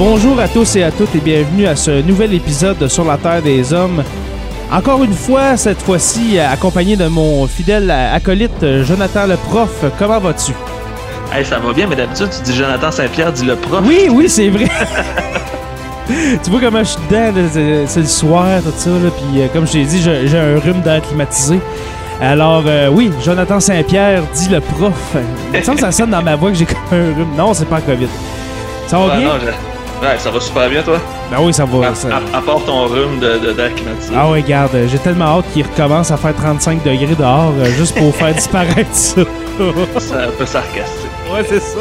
Bonjour à tous et à toutes et bienvenue à ce nouvel épisode de Sur la Terre des Hommes. Encore une fois, cette fois-ci accompagné de mon fidèle acolyte Jonathan le prof. Comment vas-tu? Hey, ça va bien, mais d'habitude, tu dis Jonathan Saint-Pierre, dis le prof. Oui, oui, c'est vrai. tu vois comment je suis dedans, c'est le soir, tout ça, là, puis euh, comme je t'ai dit, j'ai un rhume d'air climatisé. Alors, euh, oui, Jonathan Saint-Pierre, dit le prof. Il me semble que ça sonne dans ma voix que j'ai un rhume. Non, c'est pas un COVID. Ça va Ouais, bien? non, je- ouais, ça va super bien, toi? Ben oui, ça va. À, ça- à- à part ton rhume de, de, d'air climatisé. Ah ouais, regarde, j'ai tellement hâte qu'il recommence à faire 35 degrés dehors euh, juste pour faire disparaître ça. C'est un peu sarcastique. ouais, c'est ça.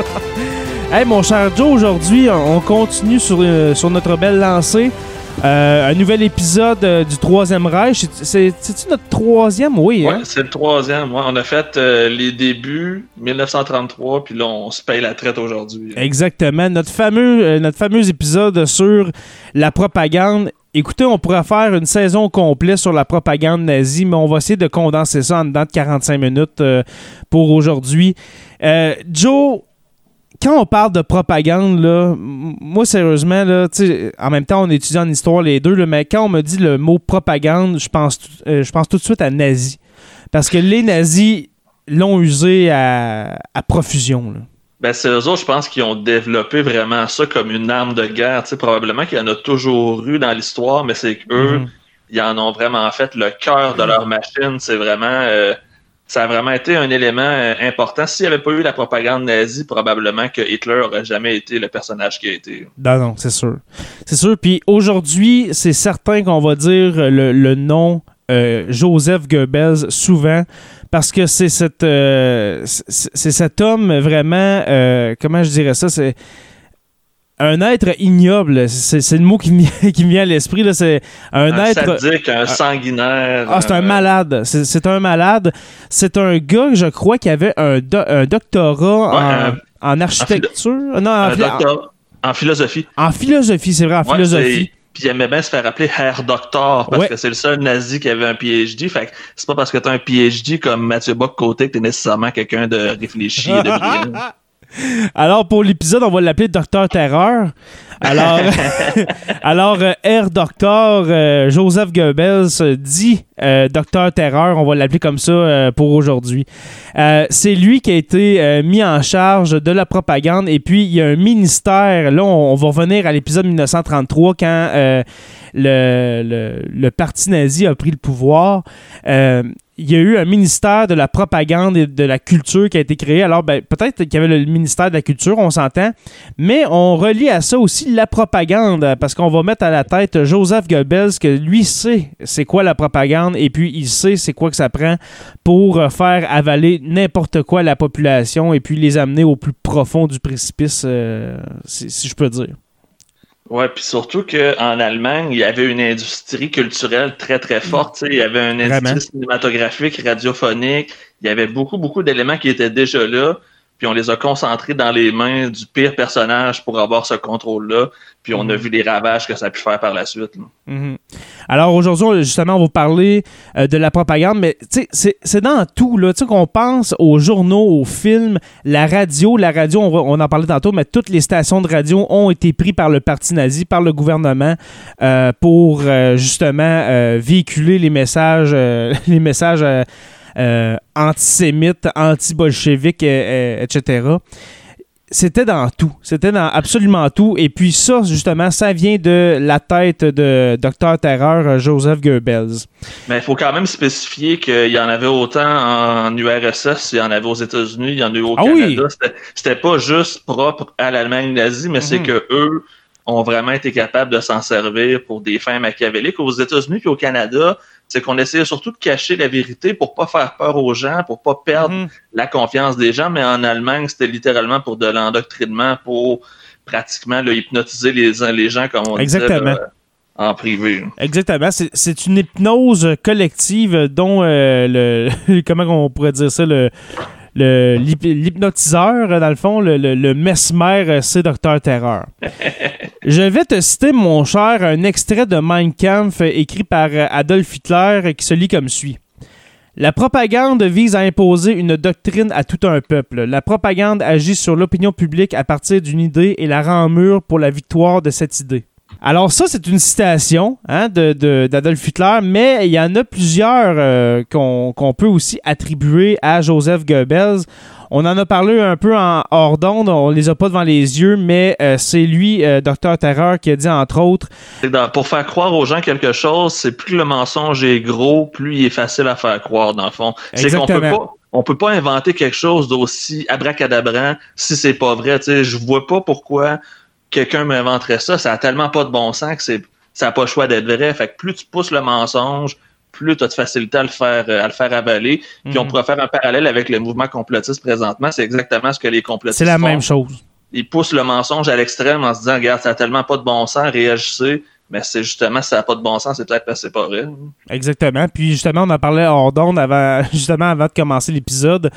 Hey, mon cher Joe, aujourd'hui, on on continue sur, euh, sur notre belle lancée. Euh, un nouvel épisode euh, du Troisième Reich. C'est- C'est- C'est-tu notre troisième? Oui, Ouais, hein? c'est le troisième. Ouais, on a fait euh, les débuts 1933, puis là, on se paye la traite aujourd'hui. Exactement. Notre fameux, notre fameux épisode sur la propagande. Écoutez, on pourrait faire une saison complète sur la propagande nazie, mais on va essayer de condenser ça en dedans de 45 minutes pour aujourd'hui. Joe, quand on parle de propagande, là, moi, sérieusement, là, en même temps, on étudie en histoire les deux, là, mais quand on me dit le mot propagande, je pense, tout- euh, je pense tout de suite à nazi. Parce que les nazis l'ont usé à, à profusion. là. Ben, c'est eux autres, je pense, qui ont développé vraiment ça comme une arme de guerre. Tu sais, probablement qu'il y en a toujours eu dans l'histoire, mais c'est qu'eux, Mhm. ils en ont vraiment fait le cœur de leur machine. C'est vraiment, euh, ça a vraiment été un élément euh, important. S'il n'y avait pas eu la propagande nazie, probablement que Hitler aurait jamais été le personnage qu'il a été. Non, non, c'est sûr. C'est sûr. Puis aujourd'hui, c'est certain qu'on va dire le, le nom euh, Joseph Goebbels souvent parce que c'est cette, euh, cet homme vraiment, euh, comment je dirais ça, c'est un être ignoble. C'est le mot qui me vient- qui me vient à l'esprit. là. C'est un, Un, être. sadique, un sanguinaire. Ah, c'est un euh, malade. C'est un malade. C'est un gars, je crois, qui avait un, do- un doctorat Ouais, en, en architecture. non, en, docteur en philosophie. en philosophie, c'est vrai, en Ouais, philosophie. Puis il aimait bien se faire appeler Herr Doctor parce Ouais. que c'est le seul nazi qui avait un PhD. Fait que c'est pas parce que t'as un PhD comme Mathieu Bock-Côté que t'es nécessairement quelqu'un de réfléchi et de brillant. Alors, pour l'épisode, on va l'appeler Docteur Terreur. Alors, alors euh, R. Docteur euh, Joseph Goebbels dit euh, Docteur Terreur. On va l'appeler comme ça euh, pour aujourd'hui. Euh, c'est lui qui a été mis en charge de la propagande. Et puis, il y a un ministère. Là, on, on va revenir à l'épisode 1933 quand le, le, le parti nazi a pris le pouvoir. Il y a eu un ministère de la propagande et de la culture qui a été créé. Alors, ben, peut-être qu'il y avait le ministère de la culture, on s'entend, mais on relie à ça aussi la propagande, parce qu'on va mettre à la tête Joseph Goebbels, que lui sait c'est quoi la propagande, et puis il sait c'est quoi que ça prend pour euh, faire avaler n'importe quoi à la population, et puis les amener au plus profond du précipice, euh, si je peux dire. Ouais, puis surtout qu'en Allemagne, il y avait une industrie culturelle très très forte. tu sais. Il y avait une industrie Vraiment. cinématographique, radiophonique. Il y avait beaucoup beaucoup d'éléments qui étaient déjà là. Puis on les a concentrés dans les mains du pire personnage pour avoir ce contrôle-là, puis on a Mhm. vu les ravages que ça a pu faire par la suite. là. Mhm. Alors aujourd'hui, justement, on va vous parler euh, de la propagande, mais c'est dans tout. Là. Qu'on pense aux journaux, aux films, la radio. La radio, on, va- on en parlait tantôt, mais toutes les stations de radio ont été prises par le parti nazi, par le gouvernement, euh, pour euh, justement véhiculer les messages, les messages euh, antisémites, anti-bolcheviques, euh, euh, etc c'était dans tout. C'était dans absolument tout. Et puis ça, justement, ça vient de la tête de Dr. Terreur, euh, Joseph Goebbels. Mais il faut quand même spécifier qu'il y en avait autant en URSS, il y en avait aux États-Unis, il y en a eu au Ah. Canada. C'était- C'était pas juste propre à l'Allemagne nazie, mais c'est Mhm. que eux ont vraiment été capables de s'en servir pour des fins machiavéliques. Aux États-Unis puis au Canada, c'est qu'on essayait surtout de cacher la vérité pour pas faire peur aux gens, pour pas perdre Mhm. la confiance des gens, mais en Allemagne, c'était littéralement pour de l'endoctrinement, pour pratiquement là, hypnotiser les, les gens, comme on Exactement. disait, là, en privé. Exactement. C'est- une hypnose collective dont euh, le. comment on pourrait dire ça? Le. L'hypnotiseur, euh, dans le fond, le, le, le mesmer, euh, c'est Docteur Terreur. Je vais te citer, mon cher, un extrait de Mein Kampf euh, écrit par euh, Adolf Hitler euh, qui se lit comme suit. La propagande vise à imposer une doctrine à tout un peuple. La propagande agit sur l'opinion publique à partir d'une idée et la rend pour la victoire de cette idée. Alors ça, c'est une citation hein, d'Adolf Hitler, mais il y en a plusieurs qu'on peut aussi attribuer à Joseph Goebbels. On en a parlé un peu en hors d'onde, on les a pas devant les yeux, mais euh, c'est lui, euh, Docteur Terreur, qui a dit entre autres dans- pour faire croire aux gens quelque chose, c'est plus le mensonge est gros, plus il est facile à faire croire, dans le fond. C'est qu'on peut pas, on peut pas inventer quelque chose d'aussi abracadabrant si c'est pas vrai. Tu sais, je vois pas pourquoi quelqu'un m'inventerait ça. Ça a tellement pas de bon sens que c'est, ça a pas le choix d'être vrai. Fait que plus tu pousses le mensonge, plus tu as de facilité à le faire, euh, à le faire avaler. Puis on Mhm. pourrait faire un parallèle avec le mouvement complotiste présentement. C'est exactement ce que les complotistes c'est la font même chose. ils poussent le mensonge à l'extrême en se disant, regarde, ça a tellement pas de bon sens, réagissez. Mais c'est justement, si ça n'a pas de bon sens, c'est peut-être parce que c'est pas vrai. Exactement. Puis justement, on en parlait hors d'onde avant, justement avant de commencer l'épisode.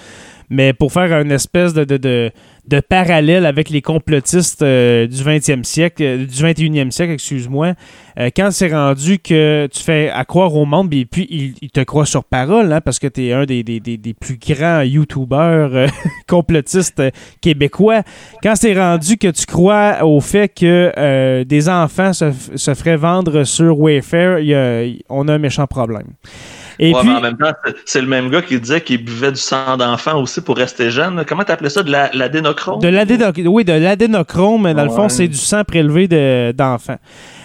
Mais pour faire une espèce de, de, de, de parallèle avec les complotistes euh, du 20e siècle, euh, du 21e siècle, excuse-moi, euh, quand c'est rendu que tu fais à croire au monde, et puis il, il te croit sur parole, hein, parce que tu es un des, des, des, plus grands YouTubers euh, complotistes québécois, quand c'est rendu que tu crois au fait que des enfants se, se feraient vendre sur Wayfair, y a- on a un méchant problème. Et Ouais, puis, mais en même temps, c'est- le même gars qui disait qu'il buvait du sang d'enfant aussi pour rester jeune. Comment t'appelais ça? De la- l'adénochrome? De l'adéno- oui, de l'adénochrome, mais dans le fond, c'est du sang prélevé de- d'enfants.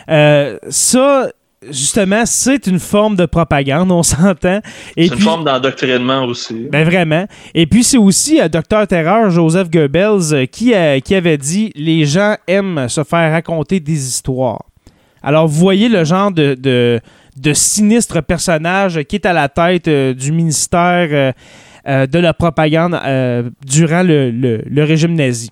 Euh, ça, justement, c'est une forme de propagande, on s'entend. C'est une forme d'endoctrinement aussi. ben vraiment. Et puis c'est aussi euh, Docteur Terreur, Joseph Goebbels, euh, qui, euh, qui avait dit les gens aiment se faire raconter des histoires. Alors vous voyez le genre de, de, de sinistre personnage qui est à la tête euh, du ministère euh, euh, de la propagande durant le, le- le régime nazi.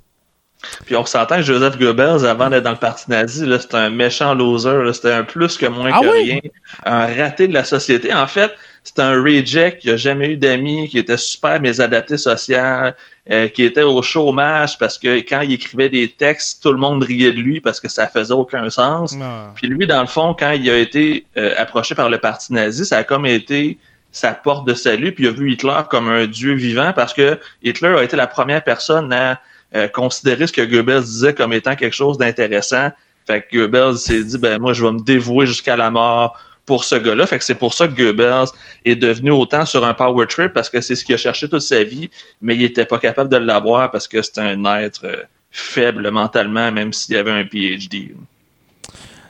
Puis on s'entend que Joseph Goebbels, avant d'être dans le parti nazi, c'était un méchant loser. C'était un plus que moins Ah que oui? rien. Un raté de la société. En fait, c'était un reject qui a jamais eu d'amis, qui était super mésadapté social, euh, qui était au chômage parce que quand il écrivait des textes, tout le monde riait de lui parce que ça faisait aucun sens. Puis lui, dans le fond, quand il a été euh, approché par le parti nazi, ça a comme été sa porte de salut, puis il a vu Hitler comme un dieu vivant parce que Hitler a été la première personne à euh, considérer ce que Goebbels disait comme étant quelque chose d'intéressant. Fait que Goebbels s'est dit, ben moi, je vais me dévouer jusqu'à la mort pour ce gars-là. Fait que c'est pour ça que Goebbels est devenu autant sur un power trip parce que c'est ce qu'il a cherché toute sa vie, mais il était pas capable de l'avoir parce que c'était un être euh, faible mentalement, même s'il avait un PhD.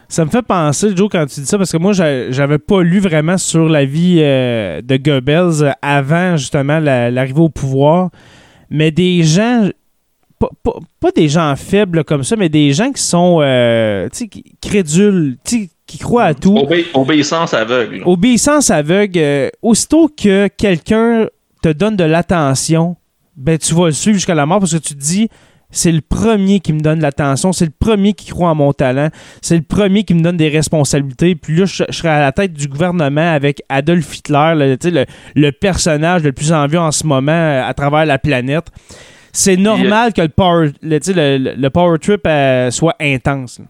Ça me fait penser, Joe, quand tu dis ça, parce que moi, j'a- j'avais pas lu vraiment sur la vie euh, de Goebbels avant, justement, la- l'arrivée au pouvoir. Mais des gens, pas, des gens faibles comme ça, mais des gens qui sont, euh, crédules, qui croient à tout. Obé- obéissance aveugle. Obéissance aveugle, euh, aussitôt que quelqu'un te donne de l'attention, ben tu vas le suivre jusqu'à la mort parce que tu te dis c'est le premier qui me donne l'attention, c'est le premier qui croit en mon talent, c'est le premier qui me donne des responsabilités. Puis là, je, je serai à la tête du gouvernement avec Adolf Hitler, le, personnage le plus envieux en ce moment euh, à travers la planète. c'est normal que le power, le, tu sais, le- le- le power trip euh, soit intense. là.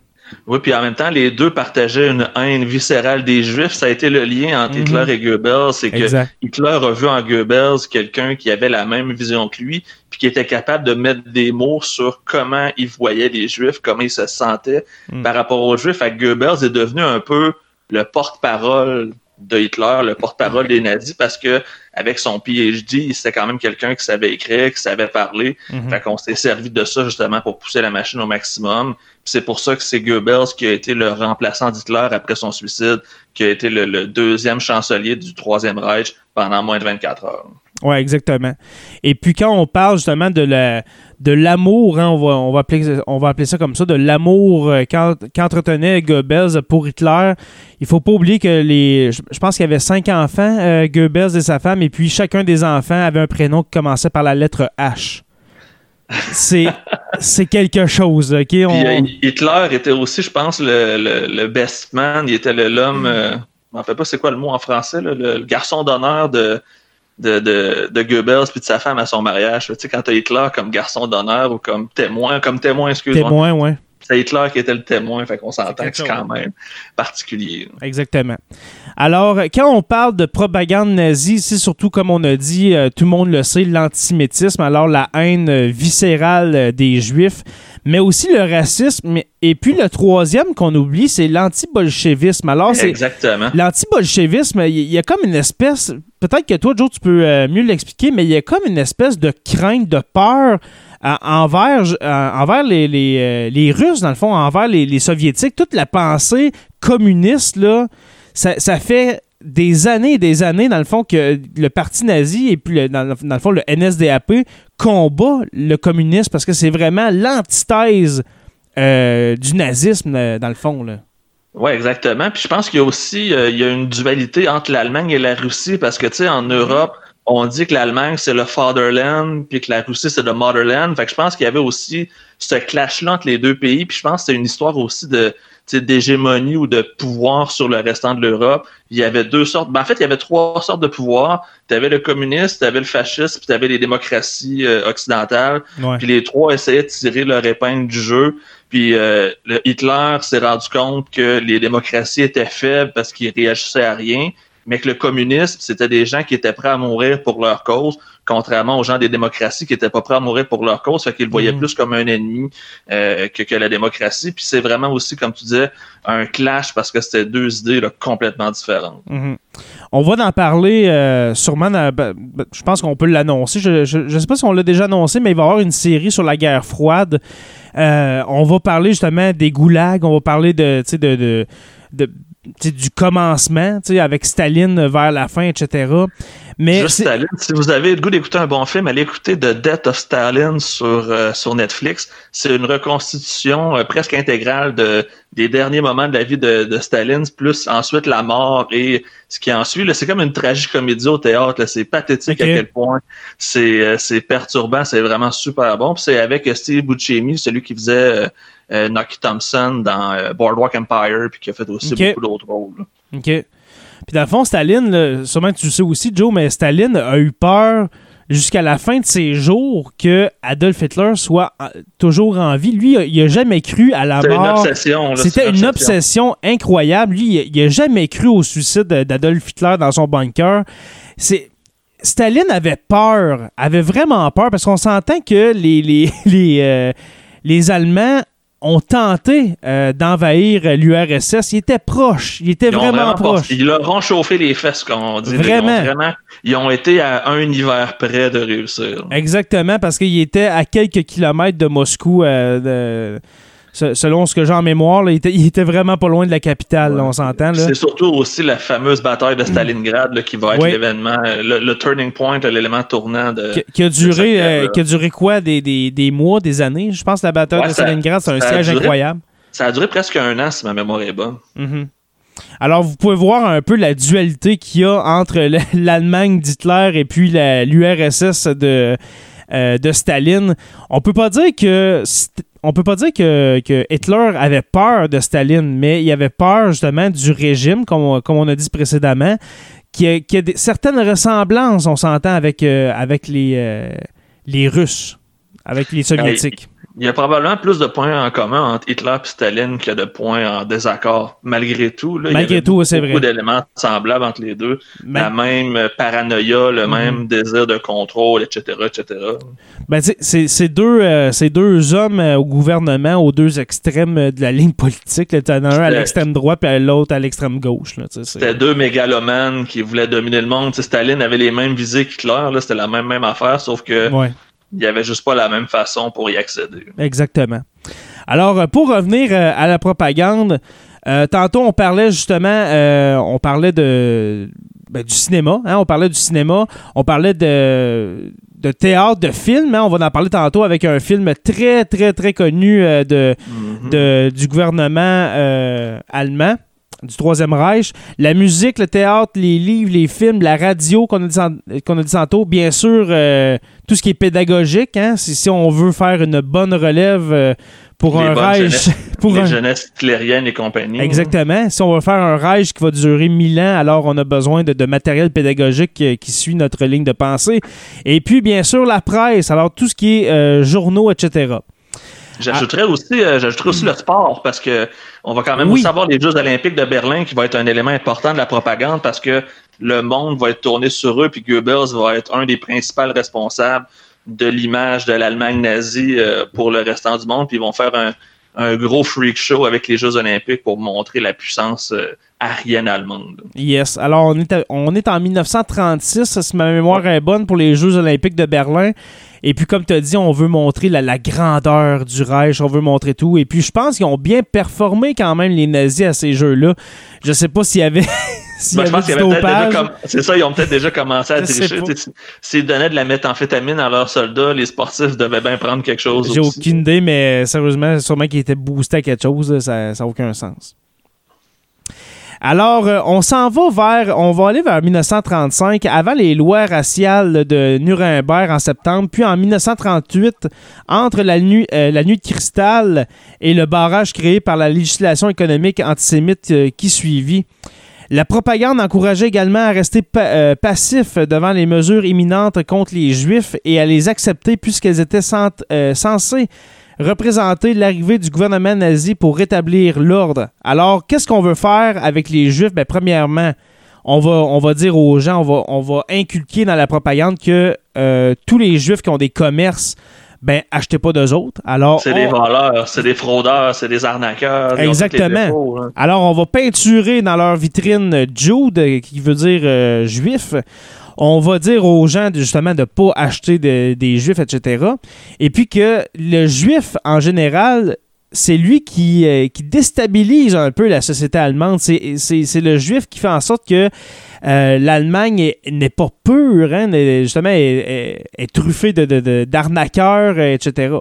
Oui, puis en même temps, les deux partageaient une haine viscérale des Juifs. Ça a été le lien entre Mhm. Hitler et Goebbels. C'est que Exact. Hitler a vu en Goebbels quelqu'un qui avait la même vision que lui, puis qui était capable de mettre des mots sur comment il voyait les Juifs, comment il se sentait Mm. par rapport aux Juifs. Fait que Goebbels est devenu un peu le porte-parole de Hitler, le porte-parole des nazis, parce que avec son PhD, c'était quand même quelqu'un qui savait écrire, qui savait parler. Mhm. Fait qu'on s'est servi de ça justement pour pousser la machine au maximum. C'est pour ça que c'est Goebbels qui a été le remplaçant d'Hitler après son suicide, qui a été le, deuxième chancelier du Troisième Reich pendant moins de 24 heures. Ouais, exactement. Et puis quand on parle justement de la de l'amour, hein, on, va, on, appeler, ça comme ça, de l'amour euh, qu'en- qu'entretenait Goebbels pour Hitler, il faut pas oublier que les. Je, je pense qu'il y avait cinq enfants, euh, Goebbels et sa femme, et puis chacun des enfants avait un prénom qui commençait par la lettre H. C'est c'est quelque chose, OK? On- euh, Hitler était aussi, je pense, le, le, le best man. Il était le- l'homme, euh, je m'en rappelle pas c'est quoi le mot en français, là, le, le garçon d'honneur de, de, de, de Goebbels puis de sa femme à son mariage. Tu sais, quand t'as Hitler comme garçon d'honneur ou comme témoin, comme témoin, excuse-moi. témoin, ouais. C'est Hitler qui était le témoin, fait qu'on s'entend que c'est quand même particulier. Exactement. Alors, quand on parle de propagande nazie, c'est surtout, comme on a dit, euh, tout le monde le sait, l'antisémitisme, alors la haine euh, viscérale euh, des Juifs, mais aussi le racisme. Et puis le troisième qu'on oublie, c'est l'anti-bolchevisme. Alors, c'est Exactement. L'anti-bolchevisme, il y a comme une espèce. Peut-être que toi, Joe, tu peux euh, mieux l'expliquer, mais il y a comme une espèce de crainte, de peur envers, euh, envers les, les, euh, les Russes, dans le fond, envers les, Soviétiques. Toute la pensée communiste, ça, fait des années et des années, dans le fond, que le parti nazi et puis, le- dans, dans le fond, le NSDAP combat le communisme parce que c'est vraiment l'antithèse euh, du nazisme, euh, dans le fond. Oui, exactement. Puis je pense qu'il y a aussi euh, il y a une dualité entre l'Allemagne et la Russie parce que tu sais en Europe on dit que l'Allemagne c'est le fatherland puis que la Russie c'est le motherland. Fait que je pense qu'il y avait aussi ce clash-là entre les deux pays. Puis je pense que c'est une histoire aussi de d'hégémonie ou de pouvoir sur le restant de l'Europe. Il y avait deux sortes. Ben, en fait, il y avait trois sortes de pouvoir. Tu avais le communiste, tu avais le fasciste, puis tu avais les démocraties euh, occidentales. Ouais. Puis les trois essayaient de tirer leur épingle du jeu. Puis euh, le Hitler s'est rendu compte que les démocraties étaient faibles parce qu'ils réagissaient à rien, mais que le communisme, c'était des gens qui étaient prêts à mourir pour leur cause, contrairement aux gens des démocraties qui étaient pas prêts à mourir pour leur cause, fait qu'ils le voyaient Mhm. plus comme un ennemi euh, que, que la démocratie. Puis c'est vraiment aussi, comme tu disais, un clash parce que c'était deux idées là, complètement différentes. Mhm. On va en parler euh, sûrement. dans- ben, ben, je pense qu'on peut l'annoncer. Je ne sais pas si on l'a déjà annoncé, mais il va y avoir une série sur la guerre froide. Euh, on va parler justement des goulags. On va parler de, de, du commencement, tu sais, avec Staline vers la fin, etc. Mais Juste Staline, si vous avez le goût d'écouter un bon film, allez écouter The Death of Stalin sur, euh, sur Netflix. C'est une reconstitution euh, presque intégrale de, des derniers moments de la vie de, de Staline, plus ensuite la mort et ce qui en suit. C'est comme une tragique-comédie au théâtre. C'est pathétique à quel point c'est euh, c'est perturbant. C'est vraiment super bon. C'est avec Steve Buscemi, celui qui faisait euh, Knocky Thompson dans euh, Boardwalk Empire, puis qui a fait aussi Ok. beaucoup d'autres rôles. là. OK. Puis dans le fond, Staline, là, sûrement que tu le sais aussi, Joe, mais Staline a eu peur jusqu'à la fin de ses jours que Adolf Hitler soit euh, toujours en vie. Lui, il a jamais cru à la C'est une mort. obsession. C'était une obsession incroyable. Lui, il, il a jamais cru au suicide d'Adolf Hitler dans son bunker. C'est Staline avait peur, avait vraiment peur, parce qu'on s'entend que les, les, les, euh, les Allemands ont tenté euh, d'envahir l'URSS. Ils étaient proches. Ils étaient Ils vraiment, proches. Ils leur ont chauffé les fesses, comme on dit. Vraiment. Ils ont, vraiment, ils ont été à un hiver près de réussir. Exactement, parce qu'il était à quelques kilomètres de Moscou. euh, de- selon ce que j'ai en mémoire, là, il, était, il était vraiment pas loin de la capitale, là, on s'entend. C'est surtout aussi la fameuse bataille de Stalingrad là, qui va être l'événement, le, le turning point, l'élément tournant de. Qui, qui a duré, euh, qui a duré quoi? Des, des, des mois, des années? Je pense que la bataille Ouais, de Stalingrad, c'est un siège duré. incroyable. Ça a duré presque un an, si ma mémoire est bonne. Mhm. Alors, vous pouvez voir un peu la dualité qu'il y a entre l'Allemagne d'Hitler et puis l'URSS de, euh, de Staline. On peut pas dire que on peut pas dire que, que Hitler avait peur de Staline, mais il avait peur justement du régime, comme on, comme on a dit précédemment, qui a, qui a des- certaines ressemblances, on s'entend, avec, euh, avec les, euh, les Russes. avec les soviétiques. Il y a probablement plus de points en commun entre Hitler et Staline que de points en désaccord. Malgré tout, là, Malgré il y tout, beaucoup, c'est vrai. beaucoup d'éléments semblables entre les deux. Mais- La même paranoïa, le Mhm. même désir de contrôle, etc., etc. Ben, c'est deux, euh, deux hommes euh, au gouvernement, aux deux extrêmes euh, de la ligne politique. T'en as un à l'extrême droite et l'autre à l'extrême gauche. C'était deux mégalomanes qui voulaient dominer le monde. Staline avait les mêmes visées qu'Hitler, là, c'était la même, même affaire, sauf que Ouais. Il y avait juste pas la même façon pour y accéder. Exactement. Alors, euh, pour revenir euh, à la propagande, euh, tantôt on parlait justement, euh, on parlait de ben, du cinéma, hein, on parlait du cinéma, on parlait de, de théâtre, de film, hein, on va en parler tantôt avec un film très, très, très connu euh, de, Mhm. de- du gouvernement allemand, du Troisième Reich. La musique, le théâtre, les livres, les films, la radio qu'on a dit, a tantôt, bien sûr, euh, tout ce qui est pédagogique, hein, si, si on veut faire une bonne relève euh, pour Les un Reich. Pour les un- jeunesses et compagnie. Exactement. Si on veut faire un Reich qui va durer 1000 ans, alors on a besoin de, de matériel pédagogique euh, qui suit notre ligne de pensée. Et puis, bien sûr, la presse. Alors, tout ce qui est euh, journaux, etc. J'ajouterais aussi, euh, j'ajouterais aussi le sport parce que on va quand même Oui. aussi avoir les Jeux olympiques de Berlin qui va être un élément important de la propagande parce que le monde va être tourné sur eux puis Goebbels va être un des principaux responsables de l'image de l'Allemagne nazie euh, pour le restant du monde puis ils vont faire un, un gros freak show avec les Jeux olympiques pour montrer la puissance euh, aryenne allemande. Yes. Alors, on est, on est en 1936, si ma mémoire est bonne, pour les Jeux olympiques de Berlin. Et puis, comme tu as dit, on veut montrer la, la grandeur du Reich, on veut montrer tout. Et puis, je pense qu'ils ont bien performé quand même, les nazis, à ces Jeux-là. Je sais pas s'il y avait, Ben, je pense peut-être déjà comm- C'est ça, ils ont peut-être déjà commencé à tricher. S'ils donnaient de la méthamphétamine à leurs soldats, les sportifs devaient bien prendre quelque chose. J'ai aucune idée, mais sérieusement, sûrement qu'ils étaient boostés à quelque chose. Ça n'a aucun sens. Alors, euh, on s'en va vers, on va aller vers 1935, avant les lois raciales de Nuremberg en septembre, puis en 1938, entre la nuit, euh, la nuit de cristal et le barrage créé par la législation économique antisémite euh, qui suivit. La propagande encourageait également à rester pa- euh, passif devant les mesures imminentes contre les Juifs et à les accepter puisqu'elles étaient euh, censées représenter l'arrivée du gouvernement nazi pour rétablir l'ordre. Alors, qu'est-ce qu'on veut faire avec les Juifs? Ben, premièrement, on va, on va dire aux gens, on va, on va inculquer dans la propagande que euh, tous les Juifs qui ont des commerces, ben, achetez pas d'eux autres. Alors, C'est on- des voleurs, c'est des fraudeurs, c'est des arnaqueurs. Exactement. défauts, hein. Alors, on va peinturer dans leur vitrine Jude, qui veut dire euh, juif. On va dire aux gens justement de ne pas acheter de- des juifs, etc. Et puis que le juif, en général, c'est lui qui, euh, qui déstabilise un peu la société allemande. C'est c'est- c'est le juif qui fait en sorte que euh, l'Allemagne est- n'est pas pure, hein, justement, est, est- est truffée de- de- de- d'arnaqueurs, euh, etc.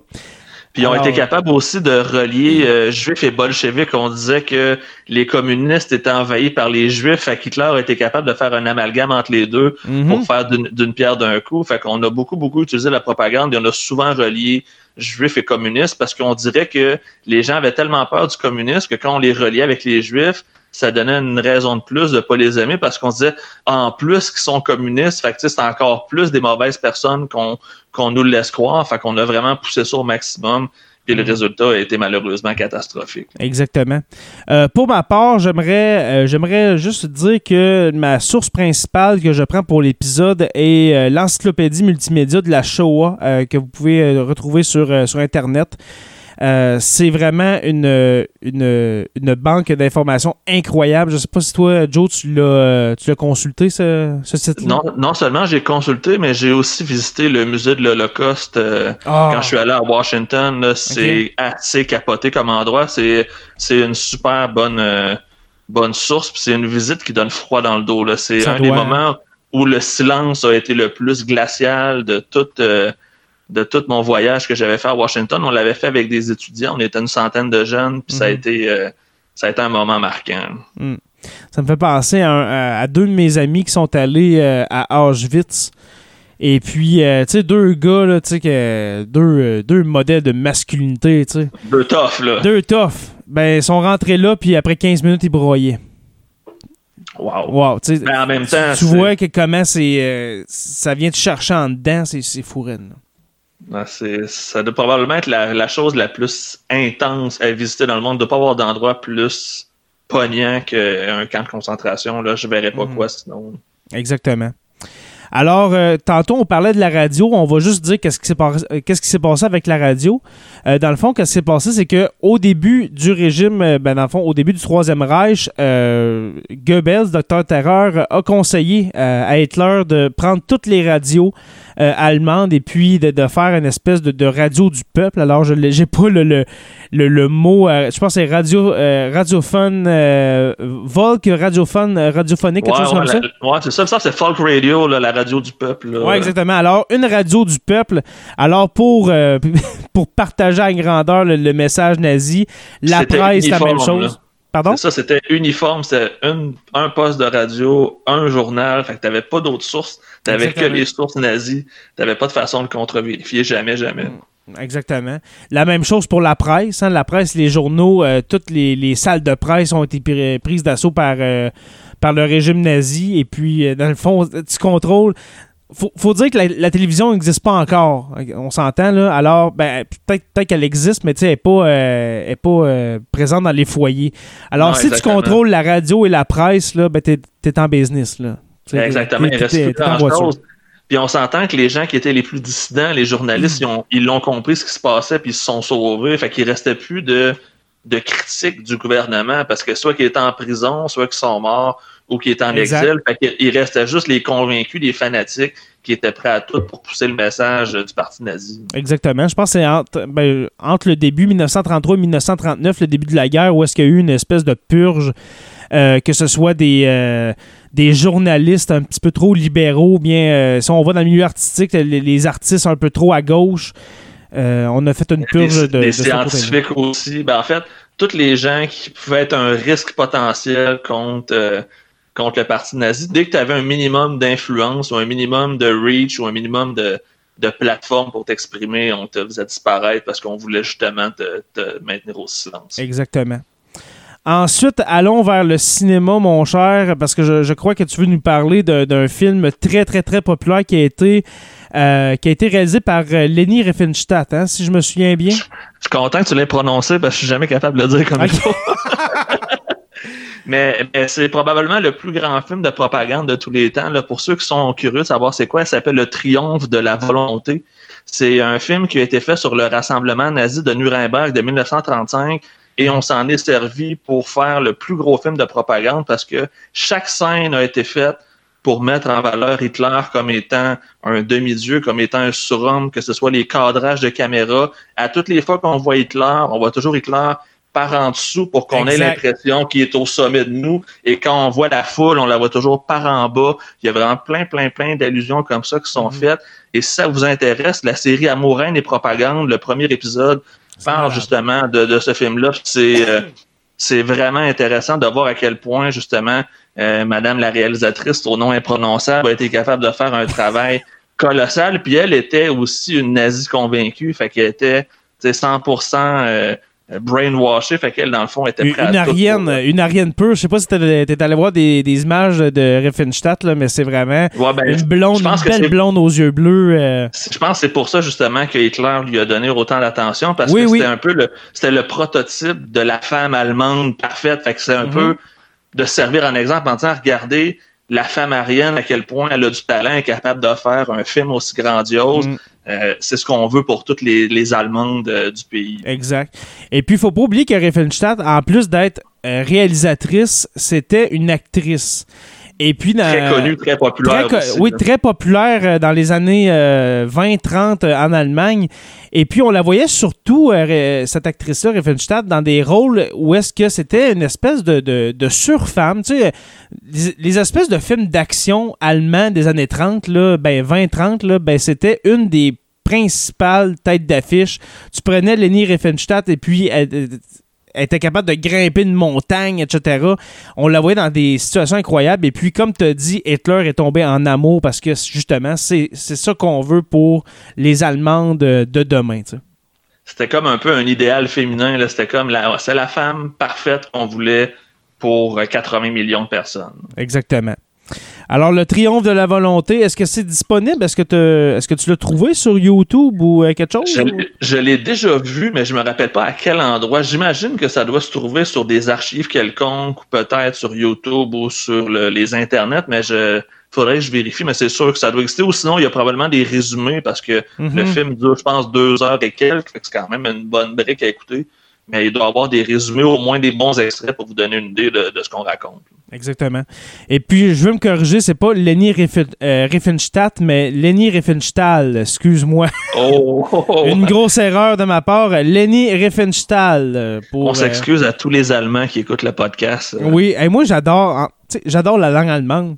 Puis ils ont Alors, été capables aussi de relier euh, juifs et bolcheviques. On disait que les communistes étaient envahis par les juifs. Fait qu'Hitler a été capable de faire un amalgame entre les deux Mhm. pour faire d'une d'une pierre d'un coup. Fait qu'on a beaucoup, beaucoup utilisé la propagande et on a souvent relié juifs et communistes parce qu'on dirait que les gens avaient tellement peur du communisme que quand on les reliait avec les juifs, ça donnait une raison de plus de pas les aimer parce qu'on disait en plus qu'ils sont communistes, fait que c'est encore plus des mauvaises personnes qu'on qu'on nous laisse croire. Fait qu'on a vraiment poussé ça au maximum. Et le Mhm. résultat a été malheureusement catastrophique. Exactement. Euh, pour ma part, j'aimerais euh, j'aimerais juste dire que ma source principale que je prends pour l'épisode est euh, l'encyclopédie multimédia de la Shoah euh, que vous pouvez euh, retrouver sur, euh, sur Internet. Euh, c'est vraiment une, une, une banque d'informations incroyable. Je sais pas si toi, Joe, tu l'as euh, tu l'as consulté, ce, ce site-là? Non, non seulement j'ai consulté, mais j'ai aussi visité le musée de l'Holocauste euh, Ah, quand je suis allé à Washington. là, C'est assez capoté comme endroit. C'est c'est une super bonne euh, bonne source. puis C'est une visite qui donne froid dans le dos. là. C'est Ça un des doit, moments où le silence a été le plus glacial de toute euh, de tout mon voyage que j'avais fait à Washington. On l'avait fait avec des étudiants. On était une centaine de jeunes. Puis ça a Mhm. été euh, ça a été un moment marquant. Ça me fait penser à, un- à- à deux de mes amis qui sont allés euh, à Auschwitz. Et puis, euh, tu sais, deux gars, là, tu sais, que- deux, deux modèles de masculinité, tu sais. Deux tough, là. Deux toughs. Ben, ils sont rentrés là, puis après 15 minutes, ils broyaient. Wow. Wow. Mais en même temps, tu vois que comment c'est. euh, ça vient te chercher en dedans, c'est c'est fourraine. Là. ça doit probablement être la, chose la plus intense à visiter dans le monde, de ne pas avoir d'endroit plus pognant qu'un camp de concentration. Là, je verrais pas mhm. quoi sinon. Exactement. Alors, euh, tantôt, on parlait de la radio. On va juste dire qu'est-ce qui s'est passé, euh, passé avec la radio. Euh, dans le fond, qu'est-ce qui s'est passé, c'est que au début du régime, ben, dans le fond, au début du Troisième Reich, Goebbels, docteur Terreur, a conseillé à Hitler de prendre toutes les radios euh, allemande et puis de, faire une espèce de, radio du peuple. Alors, je n'ai pas le, le, mot, euh, je pense que c'est radio, euh, radiophone, Volk, radiophone, radiophonique, quelque chose comme ça? Ouais, c'est ça, ça c'est folk radio, la radio du peuple. Oui, exactement. Alors, une radio du peuple. Alors, pour, pour partager à grandeur le, message nazi, la presse, la même chose. Pardon? Ça, c'était uniforme, c'était un poste de radio, un journal, fait que t'avais pas d'autres sources, t'avais que les sources nazies, t'avais pas de façon de contre-vérifier, jamais, jamais. Mm, exactement. La même chose pour la presse. Hein. La presse, les journaux, euh, toutes les, salles de presse ont été prises d'assaut par, euh, par le régime nazi. Et puis, euh, dans le fond, tu contrôles faut, faut dire que la, télévision n'existe pas encore. On s'entend, là. Alors, ben, peut-être qu'elle existe, mais tu sais, elle n'est pas, euh, pas présente dans les foyers. Alors, si tu contrôles la radio et la presse, là, ben, t'es es en business, là. exactement. Il reste plus Puis on s'entend que les gens qui étaient les plus dissidents, les journalistes, ils l'ont compris ce qui se passait, puis ils se sont sauvés. Fait qu'il restait plus de, de critiques du gouvernement, parce que soit qu'ils étaient en prison, soit qu'ils sont morts, ou qui est en exil. il restait juste les convaincus, les fanatiques qui étaient prêts à tout pour pousser le message du parti nazi. Exactement. Je pense que c'est entre, ben, entre, le début 1933 et 1939, le début de la guerre, où est-ce qu'il y a eu une espèce de purge, euh, que ce soit des, euh, des journalistes un petit peu trop libéraux, bien, euh, si on va dans le milieu artistique, les, artistes un peu trop à gauche. on a fait une purge de. Les scientifiques aussi. Ben, en fait, tous les gens qui pouvaient être un risque potentiel contre contre le parti nazi, dès que tu avais un minimum d'influence ou un minimum de reach ou un minimum de, de plateforme pour t'exprimer, on te faisait disparaître parce qu'on voulait justement te, maintenir au silence. Exactement. Ensuite, allons vers le cinéma, mon cher, parce que je, crois que tu veux nous parler d'un film très, très, très populaire qui a été, euh, qui a été réalisé par euh, Leni Riefenstadt, hein, si je me souviens bien. Je, suis content que tu l'aies prononcé parce que je suis jamais capable de le dire comme il faut. Mais, c'est probablement le plus grand film de propagande de tous les temps. Là. Pour ceux qui sont curieux de savoir c'est quoi, il s'appelle Le Triomphe de la volonté. C'est un film qui a été fait sur le rassemblement nazi de Nuremberg de 1935 et on s'en est servi pour faire le plus gros film de propagande parce que chaque scène a été faite pour mettre en valeur Hitler comme étant un demi-dieu, comme étant un surhomme, que ce soit les cadrages de caméra. À toutes les fois qu'on voit Hitler, on voit toujours Hitler par en dessous pour qu'on ait l'impression qu'il est au sommet de nous. Et quand on voit la foule, on la voit toujours par en bas. Il y a vraiment plein, plein, plein d'allusions comme ça qui sont mhm. faites. Et si ça vous intéresse, la série Amour, et propagande, le premier épisode parle justement de, ce film-là. C'est euh, c'est vraiment intéressant de voir à quel point justement euh, Madame la réalisatrice au nom imprononçable a été capable de faire un travail colossal. Puis elle était aussi une nazie convaincue, fait qu'elle était 100% euh, euh, brainwashée, fait qu'elle, dans le fond, était prête une arienne, Une arienne pure. Je sais pas si t'es allé voir des, des, images de Riefenstadt, là, mais c'est vraiment ben, une blonde, une belle blonde aux yeux bleus. Euh. Je pense que c'est pour ça, justement, que Hitler lui a donné autant d'attention, parce que c'était un peu le, c'était le prototype de la femme allemande parfaite. Fait que c'est un mm-hmm. peu de servir en exemple en disant, regardez, la femme arienne, à quel point elle a du talent, est capable de faire un film aussi grandiose. Mm. Euh, c'est ce qu'on veut pour toutes les, Allemandes euh, du pays. Exact. Et puis, il faut pas oublier que Riefenstadt, en plus d'être euh, réalisatrice, c'était une actrice. Et puis très connue, très populaire. oui, très populaire euh, dans les années 20-30 euh, euh, en Allemagne. Et puis on la voyait surtout, cette actrice-là, Riefenstadt, dans des rôles où est-ce que c'était une espèce de, de, surfemme. Tu sais, les, espèces de films d'action allemands des années 30, là, ben 20-30, là, ben c'était une des principales têtes d'affiche. Tu prenais Leni Riefenstadt et puis elle était capable de grimper une montagne, etc. On la voyait dans des situations incroyables. Et puis, comme tu as dit, Hitler est tombé en amour parce que justement, c'est ça qu'on veut pour les Allemands de, demain. C'était comme un peu un idéal féminin. C'était comme la, c'est la femme parfaite qu'on voulait pour 80 millions de personnes. Exactement. Alors, le triomphe de la volonté, est-ce que c'est disponible? Est-ce que, te- est-ce que tu l'as trouvé sur YouTube ou euh, quelque chose? Je, l'ai- je l'ai déjà vu, mais je me rappelle pas à quel endroit. J'imagine que ça doit se trouver sur des archives quelconques, ou peut-être sur YouTube ou sur le- les internets, mais je faudrait que je vérifie, mais c'est sûr que ça doit exister. Ou sinon, il y a probablement des résumés parce que Mhm. le film dure, je pense, deux heures et quelques, c'est quand même une bonne brique à écouter. Mais il doit y avoir des résumés, au moins des bons extraits pour vous donner une idée de, de ce qu'on raconte. Exactement. Et puis, je veux me corriger, c'est pas Lenny Riffen- euh, Riefenstadt, mais Lenny Riefenstahl, excuse-moi. Oh! oh, oh. Une grosse erreur de ma part. Lenny Riefenstahl. euh, Pour, On euh, s'excuse à tous les Allemands qui écoutent le podcast. Oui, et moi, j'adore j'adore la langue allemande.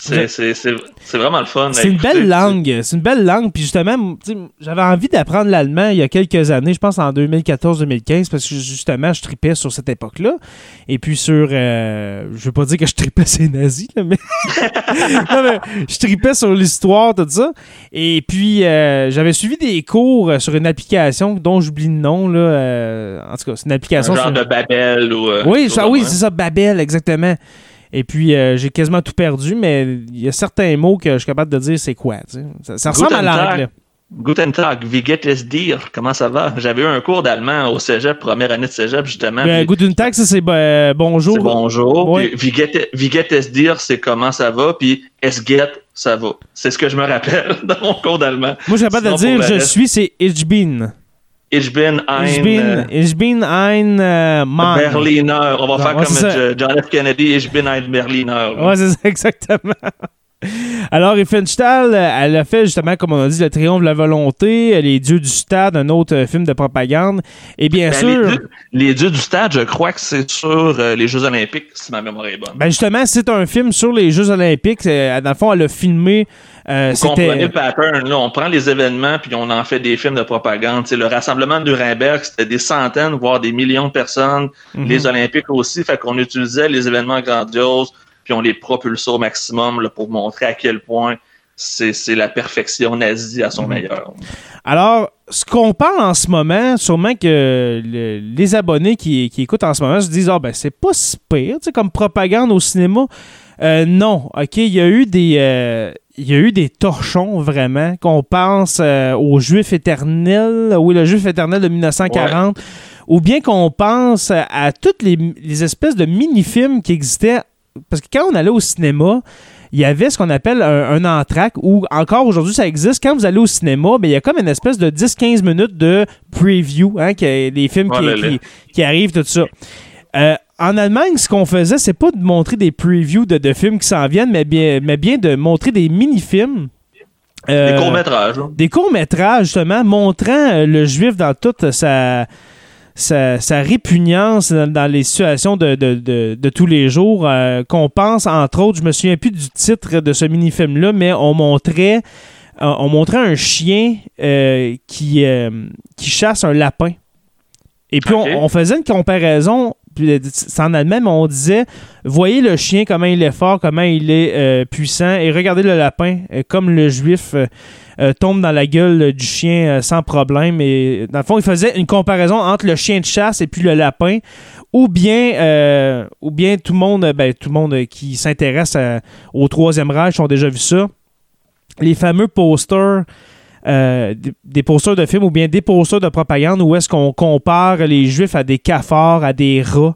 C'est vraiment le fun. C'est une écouter, belle langue. C'est une belle langue. Puis justement, j'avais envie d'apprendre l'allemand il y a quelques années, je pense en 2014-2015, parce que justement, je tripais sur cette époque-là. Et puis sur. euh, je veux pas dire que je tripais ces nazis, là, mais. non, mais je tripais sur l'histoire, tout ça. Et puis, euh, j'avais suivi des cours euh, sur une application dont j'oublie le nom. Là, euh, en tout cas, c'est une Un application. genre sur- de Babel ou. oui, ça, oui, c'est ça, Babel, exactement. Et puis, euh, j'ai quasiment tout perdu, mais il y a certains mots que je suis capable de dire c'est quoi. Ça, ça ressemble à l'anglais. Guten Tag, wie geht es dir? Comment ça va? J'avais eu un cours d'allemand au cégep, première année de cégep, justement. Euh, puis Guten Tag, ça c'est euh, bonjour. c'est bonjour. Oui. Puis wie geht, wie geht es dir? C'est comment ça va? Puis es geht, ça va. C'est ce que je me rappelle dans mon cours d'allemand. Moi, je suis capable de dire je reste- suis, c'est Ich bin. Ich bin ein Ich bin, ich bin ein euh, euh, Mann. Berliner. On va faire ouais, comme euh, John F. Kennedy. Ich bin ein Berliner. Ouais, c'est ça, exactement. Alors, Riefenstahl, euh, elle a fait justement, comme on a dit, le triomphe de la volonté, Les dieux du stade, un autre euh, film de propagande. Et bien Ben, sûr. les, dieux, les dieux du stade, je crois que c'est sur euh, les Jeux Olympiques, si ma mémoire est bonne. Ben justement, c'est un film sur les Jeux Olympiques. Euh, Dans le fond, elle a filmé. Euh, Vous comprenez le pattern, là. On prend les événements puis on en fait des films de propagande. C'est le rassemblement de Nuremberg, c'était des centaines, voire des millions de personnes. Mhm. Les Olympiques aussi. Fait qu'on utilisait les événements grandioses puis on les propulsait au maximum là, pour montrer à quel point c'est la perfection nazie à son Mhm. meilleur. Alors, ce qu'on parle en ce moment, sûrement que le- les abonnés qui, qui écoutent en ce moment se disent Ah, ben, c'est pas si pire, tu sais, comme propagande au cinéma. Euh, non, OK, il y a eu des. euh, il y a eu des torchons, vraiment, qu'on pense euh, aux Juifs éternels, oui, le Juif éternel de 1940, ou bien qu'on pense à, toutes les, les espèces de mini-films qui existaient. Parce que quand on allait au cinéma, il y avait ce qu'on appelle un, un entracte, ou encore aujourd'hui ça existe. Quand vous allez au cinéma, ben, il y a comme une espèce de 10-15 minutes de preview, hein, qui, des films qui arrivent, tout ça. Euh, en Allemagne, ce qu'on faisait, c'est pas de montrer des previews de, de films qui s'en viennent, mais bien, mais bien de montrer des mini-films. Euh, Des courts-métrages. hein. des courts-métrages, justement, montrant euh, le juif dans toute sa, sa, sa répugnance dans, dans les situations de, de- de- de tous les jours. euh, qu'on pense, entre autres, je me souviens plus du titre de ce mini-film-là, mais on montrait, on montrait un chien qui, qui chasse un lapin. Et puis, on faisait une comparaison, puis, euh, allemand, mais on disait voyez le chien, comment il est fort, comment il est euh, puissant, et regardez le lapin, euh, comme le juif tombe dans la gueule du chien sans problème. Et dans le fond, il faisait une comparaison entre le chien de chasse et puis le lapin. Ou bien, ou bien tout le monde, ben, tout le monde qui s'intéresse au Troisième Reich ont déjà vu ça. Les fameux posters euh, des, des posters de films ou bien des posters de propagande où est-ce qu'on compare les juifs à des cafards, à des rats?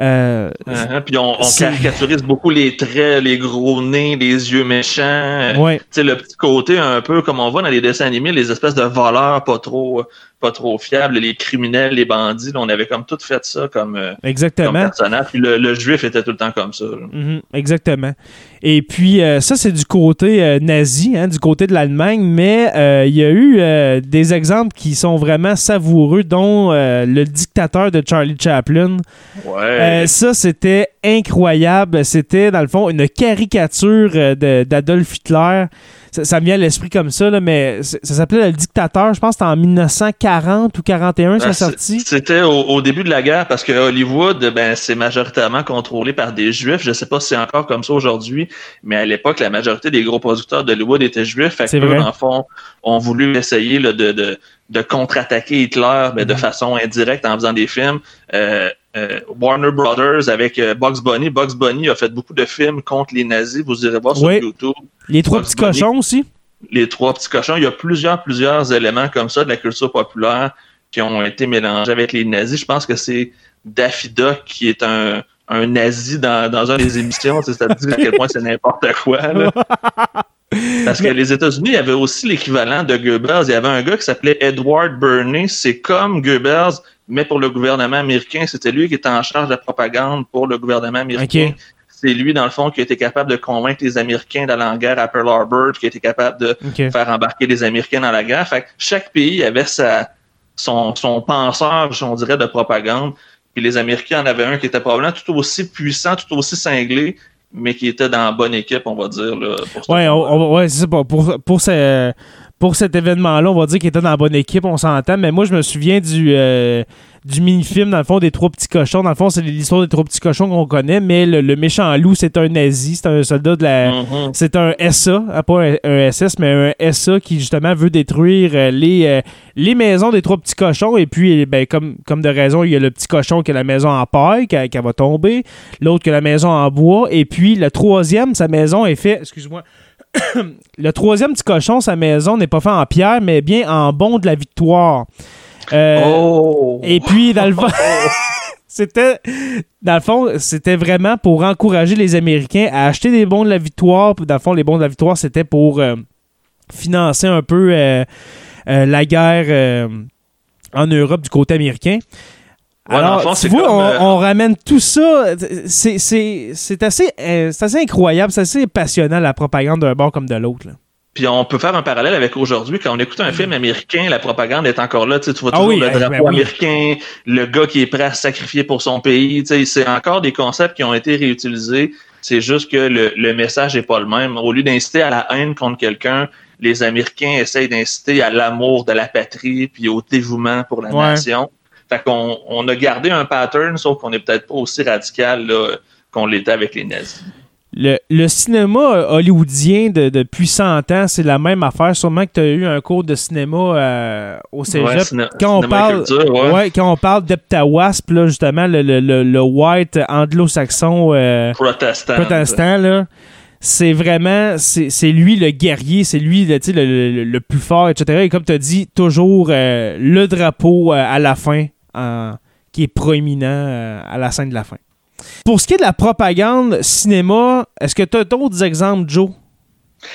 Euh, Hein, Puis on, caricaturise beaucoup les traits, les gros nez, les yeux méchants. euh, ouais. Tu sais, le petit côté un peu comme on voit dans les dessins animés, les espèces de voleurs pas trop pas trop fiables, les criminels, les bandits, là, on avait comme tout fait ça comme, euh, comme Exactement. personnage. Puis le, le juif était tout le temps comme ça. Mhm, exactement. Et puis, euh, ça, c'est du côté euh, nazi, hein, du côté de l'Allemagne, mais il y a eu des exemples qui sont vraiment savoureux, dont le dictateur de Charlie Chaplin. Ouais. Ça, c'était incroyable. C'était, dans le fond, une caricature d'Adolf Hitler. Ça, ça me vient à l'esprit comme ça, là, mais ça s'appelait Le Dictateur. Je pense que c'était en 1940 ou 41, ça Ben, a sorti. c'est- C'était au, au début de la guerre parce que Hollywood, ben, c'est majoritairement contrôlé par des juifs. Je sais pas si c'est encore comme ça aujourd'hui, mais à l'époque, la majorité des gros producteurs d'Hollywood étaient juifs. Fait que le fond, ont voulu essayer là, de, de, de contre-attaquer Hitler mais de Mhm. façon indirecte en faisant des films. Euh, euh, Warner Brothers avec euh, Bugs Bunny. Bugs Bunny a fait beaucoup de films contre les nazis. Vous irez voir sur Oui. YouTube. Les trois petits Bunny. cochons aussi. Les trois petits cochons. Il y a plusieurs, plusieurs éléments comme ça de la culture populaire qui ont été mélangés avec les nazis. Je pense que c'est Daffy Duck qui est un, un nazi dans, dans une des émissions. Dit à quel point c'est n'importe quoi. là. Parce que les États-Unis, il y avait aussi l'équivalent de Goebbels. Il y avait un gars qui s'appelait Edward Bernays. C'est comme Goebbels, mais pour le gouvernement américain. C'était lui qui était en charge de la propagande pour le gouvernement américain. C'est lui, dans le fond, qui a été capable de convaincre les Américains d'aller en guerre à Pearl Harbor, qui a été capable de faire embarquer les Américains dans la guerre. Fait que chaque pays avait sa, son, son penseur, on dirait, de propagande. Puis les Américains en avaient un qui était probablement tout aussi puissant, tout aussi cinglé, mais qui était dans la bonne équipe, on va dire. Là, pour Ouais, on- c'est ça. Pour, pour, pour, ce- pour cet événement-là, on va dire qu'il était dans la bonne équipe, on s'entend. Mais moi, je me souviens du, euh, du mini-film, dans le fond, des trois petits cochons. Dans le fond, c'est l'histoire des trois petits cochons qu'on connaît, mais le, le méchant loup, c'est un nazi, c'est un soldat de la. Mhm. C'est un SA, ah, pas un, un SS, mais un SA qui justement veut détruire euh, les, euh, les maisons des trois petits cochons. Et puis, ben, comme, comme de raison, il y a le petit cochon qui a la maison en paille, qui, qui va tomber. L'autre qui a la maison en bois. Et puis, le troisième, sa maison est faite. Excuse-moi. le troisième petit cochon, sa maison n'est pas faite en pierre, mais bien en bon de la victoire. Euh, oh! et puis, dans le fond, c'était, dans le fond, c'était vraiment pour encourager les Américains à acheter des bons de la victoire. Dans le fond, les bons de la victoire, c'était pour euh, financer un peu euh, la guerre en Europe du côté américain. Ouais, Alors, fond, tu vois, comme, euh, on ramène tout ça. C'est, assez, euh, c'est assez incroyable, c'est assez passionnant, la propagande d'un bord comme de l'autre. Puis on peut faire un parallèle avec aujourd'hui. Quand on écoute un film américain, la propagande est encore là. Tu, sais, tu vois Ah toujours oui, le eh, drapeau ben oui. américain, le gars qui est prêt à se sacrifier pour son pays. Tu sais, C'est encore des concepts qui ont été réutilisés. C'est juste que le, le message n'est pas le même. Au lieu d'inciter à la haine contre quelqu'un, les Américains essayent d'inciter à l'amour de la patrie puis au dévouement pour la Ouais. nation. Fait qu'on on a gardé un pattern, sauf qu'on n'est peut-être pas aussi radical là, qu'on l'était avec les nazis. Le, le cinéma hollywoodien de, depuis 100 ans, c'est la même affaire. Sûrement que tu as eu un cours de cinéma euh, au cégep. Ouais, ciné- quand, on parle, culture, ouais. ouais, quand on parle d'Eptawasp, là, justement, le, le, le, le white anglo-saxon euh, Protestant. protestant, là, c'est vraiment, c'est c'est lui le guerrier, c'est lui le, plus fort, etc. Et comme tu as dit, toujours euh, le drapeau à la fin, en- qui est proéminent euh, à la scène de la fin. Pour ce qui est de la propagande cinéma, est-ce que tu as d'autres exemples, Joe?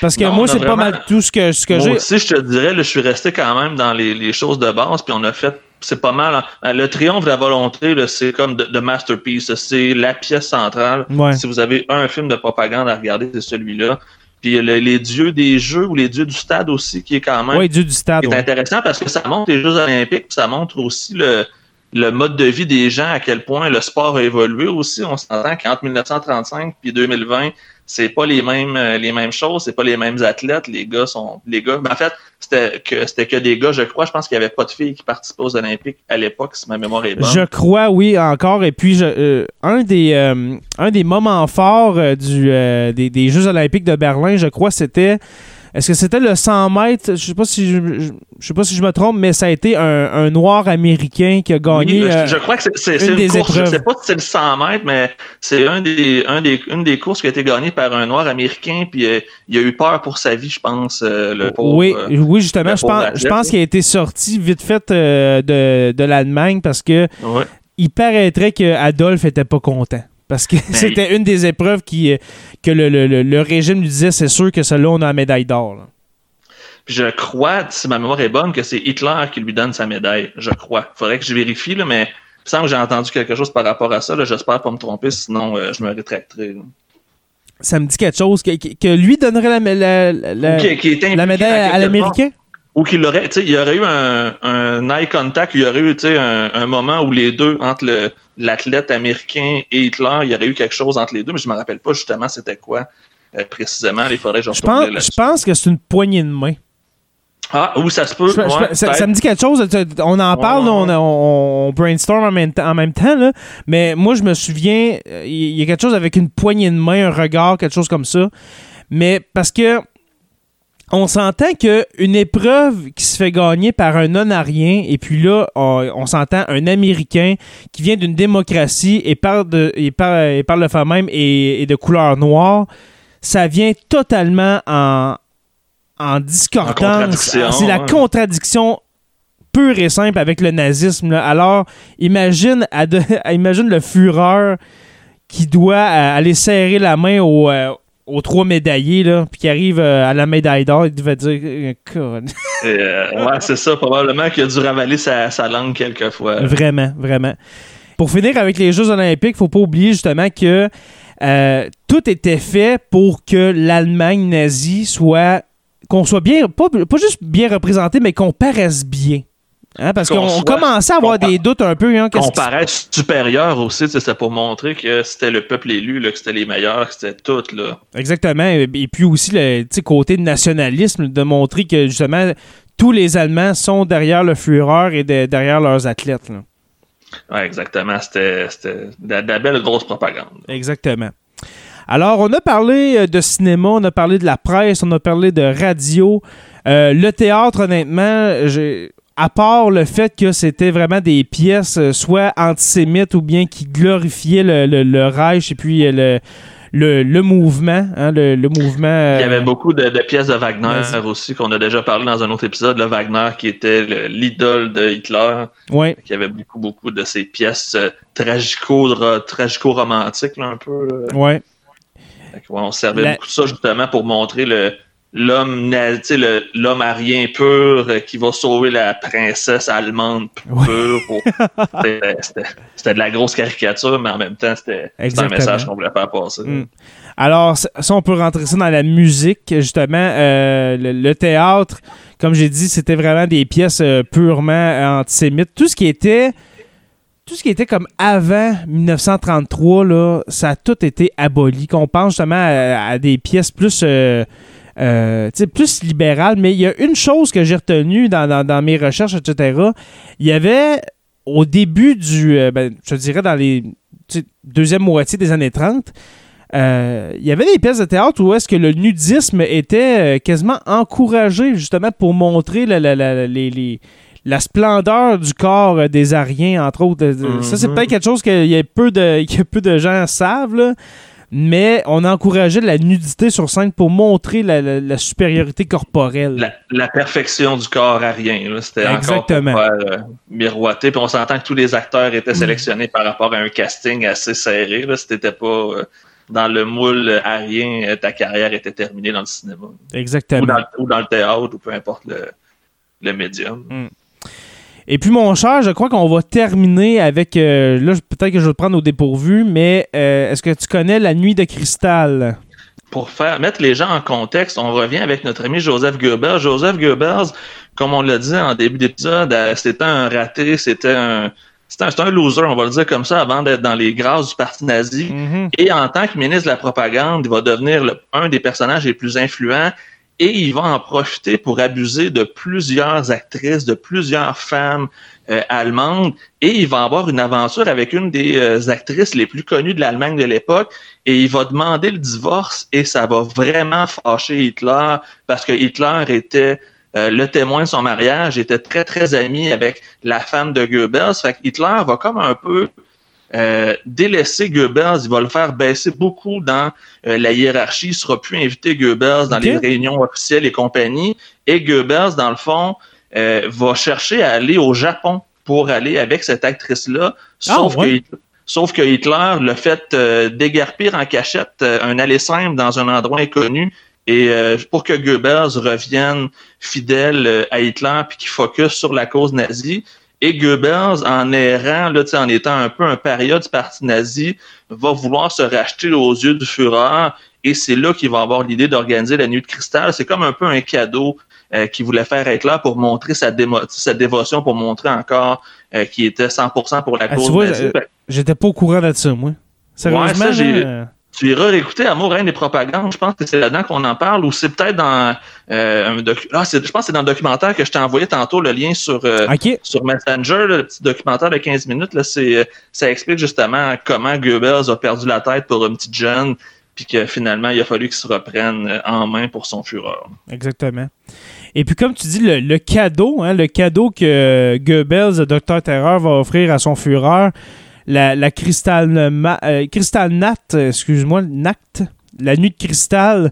Parce que Non, moi, c'est pas mal tout ce que, ce que Moi j'ai. aussi, je te dirais, là, je suis resté quand même dans les, les choses de base, puis on a fait, c'est pas mal. hein. Le triomphe de la volonté, c'est comme de, de masterpiece, c'est la pièce centrale. Ouais. Si vous avez un film de propagande à regarder, c'est celui-là. Puis le- les dieux des jeux ou les dieux du stade aussi, qui est quand même Ouais, Dieu du stade. qui est ouais. intéressant parce que ça montre les Jeux olympiques, puis ça montre aussi le, le mode de vie des gens, à quel point le sport a évolué aussi. On s'entend qu'entre 1935 puis 2020, c'est pas les mêmes euh, les mêmes choses, c'est pas les mêmes athlètes. Les gars sont les gars. Mais en fait, c'était que c'était que des gars, je crois. Je pense qu'il y avait pas de filles qui participaient aux Olympiques à l'époque, si ma mémoire est bonne. Je crois, oui, encore. Et puis, je- euh, un, des, euh, un des moments forts du, des Jeux olympiques de Berlin, je crois, c'était... Est-ce que c'était le 100 mètres? Je sais pas si je, je- je sais pas si je me trompe, mais ça a été un, un noir américain qui a gagné. Oui, je, euh, je crois que c'est- une une, des course. épreuves. Je sais pas si c'est le 100 mètres, mais c'est un des, un des, une des courses qui a été gagnée par un noir américain. Puis euh, il a eu peur pour sa vie, je pense. euh, le pauvre, oui, euh, oui, justement, je pense, je pense qu'il a été sorti vite fait de, de l'Allemagne parce que ouais. il paraîtrait que Adolphe était pas content. Parce que c'était une des épreuves qui, euh, que le, le- le- le régime lui disait c'est sûr que celle-là, on a la médaille d'or. je crois, si ma mémoire est bonne, que c'est Hitler qui lui donne sa médaille. Je crois. Faudrait que je vérifie, là, mais il me semble que j'ai entendu quelque chose par rapport à ça. J'espère pas me tromper, sinon euh, je me rétracterai. là. Ça me dit quelque chose. Que, que- lui donnerait la, la- la- qui- qui la médaille à l'Américain? Ou qu'il aurait, tu sais, il y aurait eu un, un eye contact, il y aurait eu, tu sais, un, un moment où les deux, entre le, l'athlète américain et Hitler, il y aurait eu quelque chose entre les deux, mais je me rappelle pas justement c'était quoi euh, précisément. Faudrait que je Je pense, je pense que c'est une poignée de main. Ah, où ça se peut. Je- je- ouais, ça, me dit quelque chose. On en parle, ouais, là, on, brainstorm en même, temps- en même temps. Là. Mais moi, je me souviens, euh, il y a quelque chose avec une poignée de main, un regard, quelque chose comme ça. Mais parce que on s'entend qu'une épreuve qui se fait gagner par un non-arien, et puis là, on, on s'entend un Américain qui vient d'une démocratie et parle, de, et parle, et parle le fait même et, et de couleur noire, ça vient totalement en, en discordance. C'est la contradiction pure et simple avec le nazisme. là. Alors, imagine, imagine le fureur qui doit euh, aller serrer la main au, euh, aux trois médaillés, là, puis qui arrive euh, à la médaille d'or, il devait dire euh, euh, ouais, c'est ça. Probablement qu'il a dû ravaler sa, sa langue quelquefois. Vraiment, vraiment. Pour finir avec les Jeux Olympiques, faut pas oublier justement que euh, tout était fait pour que l'Allemagne nazie soit. qu'on soit bien. Pas, pas juste bien représenté, mais qu'on paraisse bien. Hein, parce Qu'on qu'on commençait à avoir qu'on des doutes un peu. Hein, qu'est-ce On qui se- paraît supérieur aussi, c'était pour montrer que c'était le peuple élu, là, que c'était les meilleurs, que c'était tout. Là. Exactement. Et puis aussi le côté nationalisme, de montrer que justement tous les Allemands sont derrière le Führer et de- derrière leurs athlètes. là. Ouais, exactement. C'était c'était de, la- de la belle grosse propagande. Exactement. Alors, on a parlé euh, de cinéma, on a parlé de la presse, on a parlé de radio. Euh, le théâtre, honnêtement, j'ai- à part le fait que c'était vraiment des pièces euh, soit antisémites ou bien qui glorifiaient le, le, le Reich et puis euh, le, le, le mouvement, hein, le, le mouvement... Il y avait euh, beaucoup de, de pièces de Wagner aussi, qu'on a déjà parlé dans un autre épisode. Le Wagner qui était le- l'idole de Hitler. ouais. Il y avait beaucoup, beaucoup de ces pièces euh, tragico, tragico-romantiques, un peu. là. Ouais. Ouais, on servait La- beaucoup de ça justement pour montrer le l'homme l'homme arien pur euh, qui va sauver la princesse allemande pure. C'était- de la grosse caricature, mais en même temps, c'était un message qu'on voulait faire passer. Mm. Alors, ça, on peut rentrer ça dans la musique, justement. Euh, le, le théâtre, comme j'ai dit, c'était vraiment des pièces euh, purement antisémites. Tout ce qui était. Tout ce qui était comme avant 1933, là, ça a tout été aboli. Qu'on pense justement à, à des pièces plus, euh, euh, plus libérales. Mais il y a une chose que j'ai retenue dans, dans- dans mes recherches, etc. Il y avait au début du, euh, ben, je dirais dans les deuxième moitié des années 30, euh, il y avait des pièces de théâtre où est-ce que le nudisme était quasiment encouragé justement pour montrer la, la- la- les- les- la splendeur du corps des Ariens, entre autres. Ça, c'est Mhm. peut-être quelque chose qu'il y a peu de, que peu de gens savent, là. Mais on encourageait la nudité sur scène pour montrer la, la- la supériorité corporelle. La, la perfection du corps arien. là. C'était encore Exactement. pour faire euh, miroiter. Puis on s'entend que tous les acteurs étaient Mm. sélectionnés par rapport à un casting assez serré. Là. Si t'étais pas euh, dans le moule euh, arien, euh, ta carrière était terminée dans le cinéma. Ou Exactement. dans, ou dans le théâtre, ou peu importe le, le médium. Et puis, mon cher, je crois qu'on va terminer avec. euh, là, peut-être que je vais te prendre au dépourvu, mais euh, est-ce que tu connais La Nuit de Cristal? Pour faire mettre les gens en contexte, on revient avec notre ami Joseph Goebbels. Joseph Goebbels, comme on l'a dit en début d'épisode, euh, c'était un raté, c'était un, c'était un, loser, on va le dire comme ça, avant d'être dans les grâces du parti nazi. Mhm. Et en tant que ministre de la propagande, il va devenir le- un des personnages les plus influents et il va en profiter pour abuser de plusieurs actrices, de plusieurs femmes euh, allemandes et il va avoir une aventure avec une des euh, actrices les plus connues de l'Allemagne de l'époque et il va demander le divorce et ça va vraiment fâcher Hitler parce que Hitler était euh, le témoin de son mariage, était très très ami avec la femme de Goebbels. Fait que Hitler va comme un peu euh, délaisser Goebbels, il va le faire baisser beaucoup dans euh, la hiérarchie, il sera plus invité Goebbels dans les réunions officielles et compagnie. Et Goebbels, dans le fond, euh, va chercher à aller au Japon pour aller avec cette actrice-là. Sauf, Ah, ouais. que, sauf que Hitler le fait euh, déguerpir en cachette euh, un aller simple dans un endroit inconnu. Et euh, pour que Goebbels revienne fidèle euh, à Hitler puis qu'il focus sur la cause nazie. Et Goebbels, en errant, là, en étant un peu un paria du parti nazi, va vouloir se racheter aux yeux du Führer. Et c'est là qu'il va avoir l'idée d'organiser la nuit de cristal. C'est comme un peu un cadeau euh, qu'il voulait faire à Hitler pour montrer sa, démo- sa dévotion, pour montrer encore euh, qu'il était 100% pour la Ah, cause tu vois, nazie. euh, J'étais pas au courant de ça, moi. Sérieusement, ça, j'ai- là, euh, tu iras réécouter Amour, Reine des propagandes. Je pense que c'est là-dedans qu'on en parle, ou c'est peut-être dans euh, un docu- ah, je pense que c'est dans le documentaire que je t'ai envoyé tantôt, le lien sur, euh, sur Messenger, le petit documentaire de 15 minutes, là, c'est, euh, ça explique justement comment Goebbels a perdu la tête pour une petite jeune. puis que finalement, il a fallu qu'il se reprenne en main pour son fureur. Exactement. Et puis, comme tu dis, le, cadeau, hein, le cadeau que Goebbels, le Docteur Terreur, va offrir à son fureur, la, la cristal, euh, nat, excuse-moi, nact, la nuit de cristal.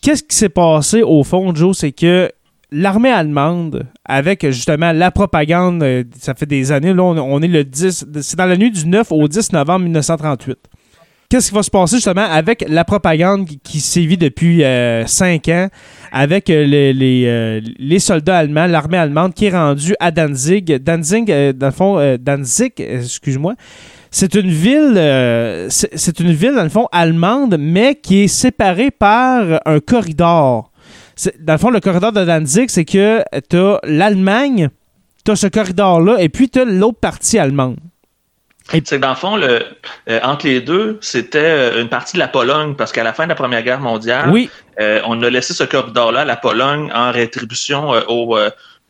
Qu'est-ce qui s'est passé au fond, Joe? C'est que l'armée allemande, avec justement la propagande, euh, ça fait des années, là, on, est le 10, c'est dans la nuit du 9 au 10 novembre 1938. Qu'est-ce qui va se passer justement avec la propagande qui, sévit depuis euh, cinq ans, avec euh, les, les, soldats allemands, l'armée allemande qui est rendue à Danzig? Danzig, dans le fond, Danzig, excuse-moi, c'est une ville, c'est une ville dans le fond allemande, mais qui est séparée par un corridor dans le fond, le corridor de Danzig, c'est que tu as l'Allemagne, tu as ce corridor-là, et puis tu as l'autre partie allemande. C'est que dans le fond, le, euh, entre les deux, c'était euh, une partie de la Pologne, parce qu'à la fin de la Première Guerre mondiale, oui. Euh, on a laissé ce corridor-là à la Pologne en rétribution au,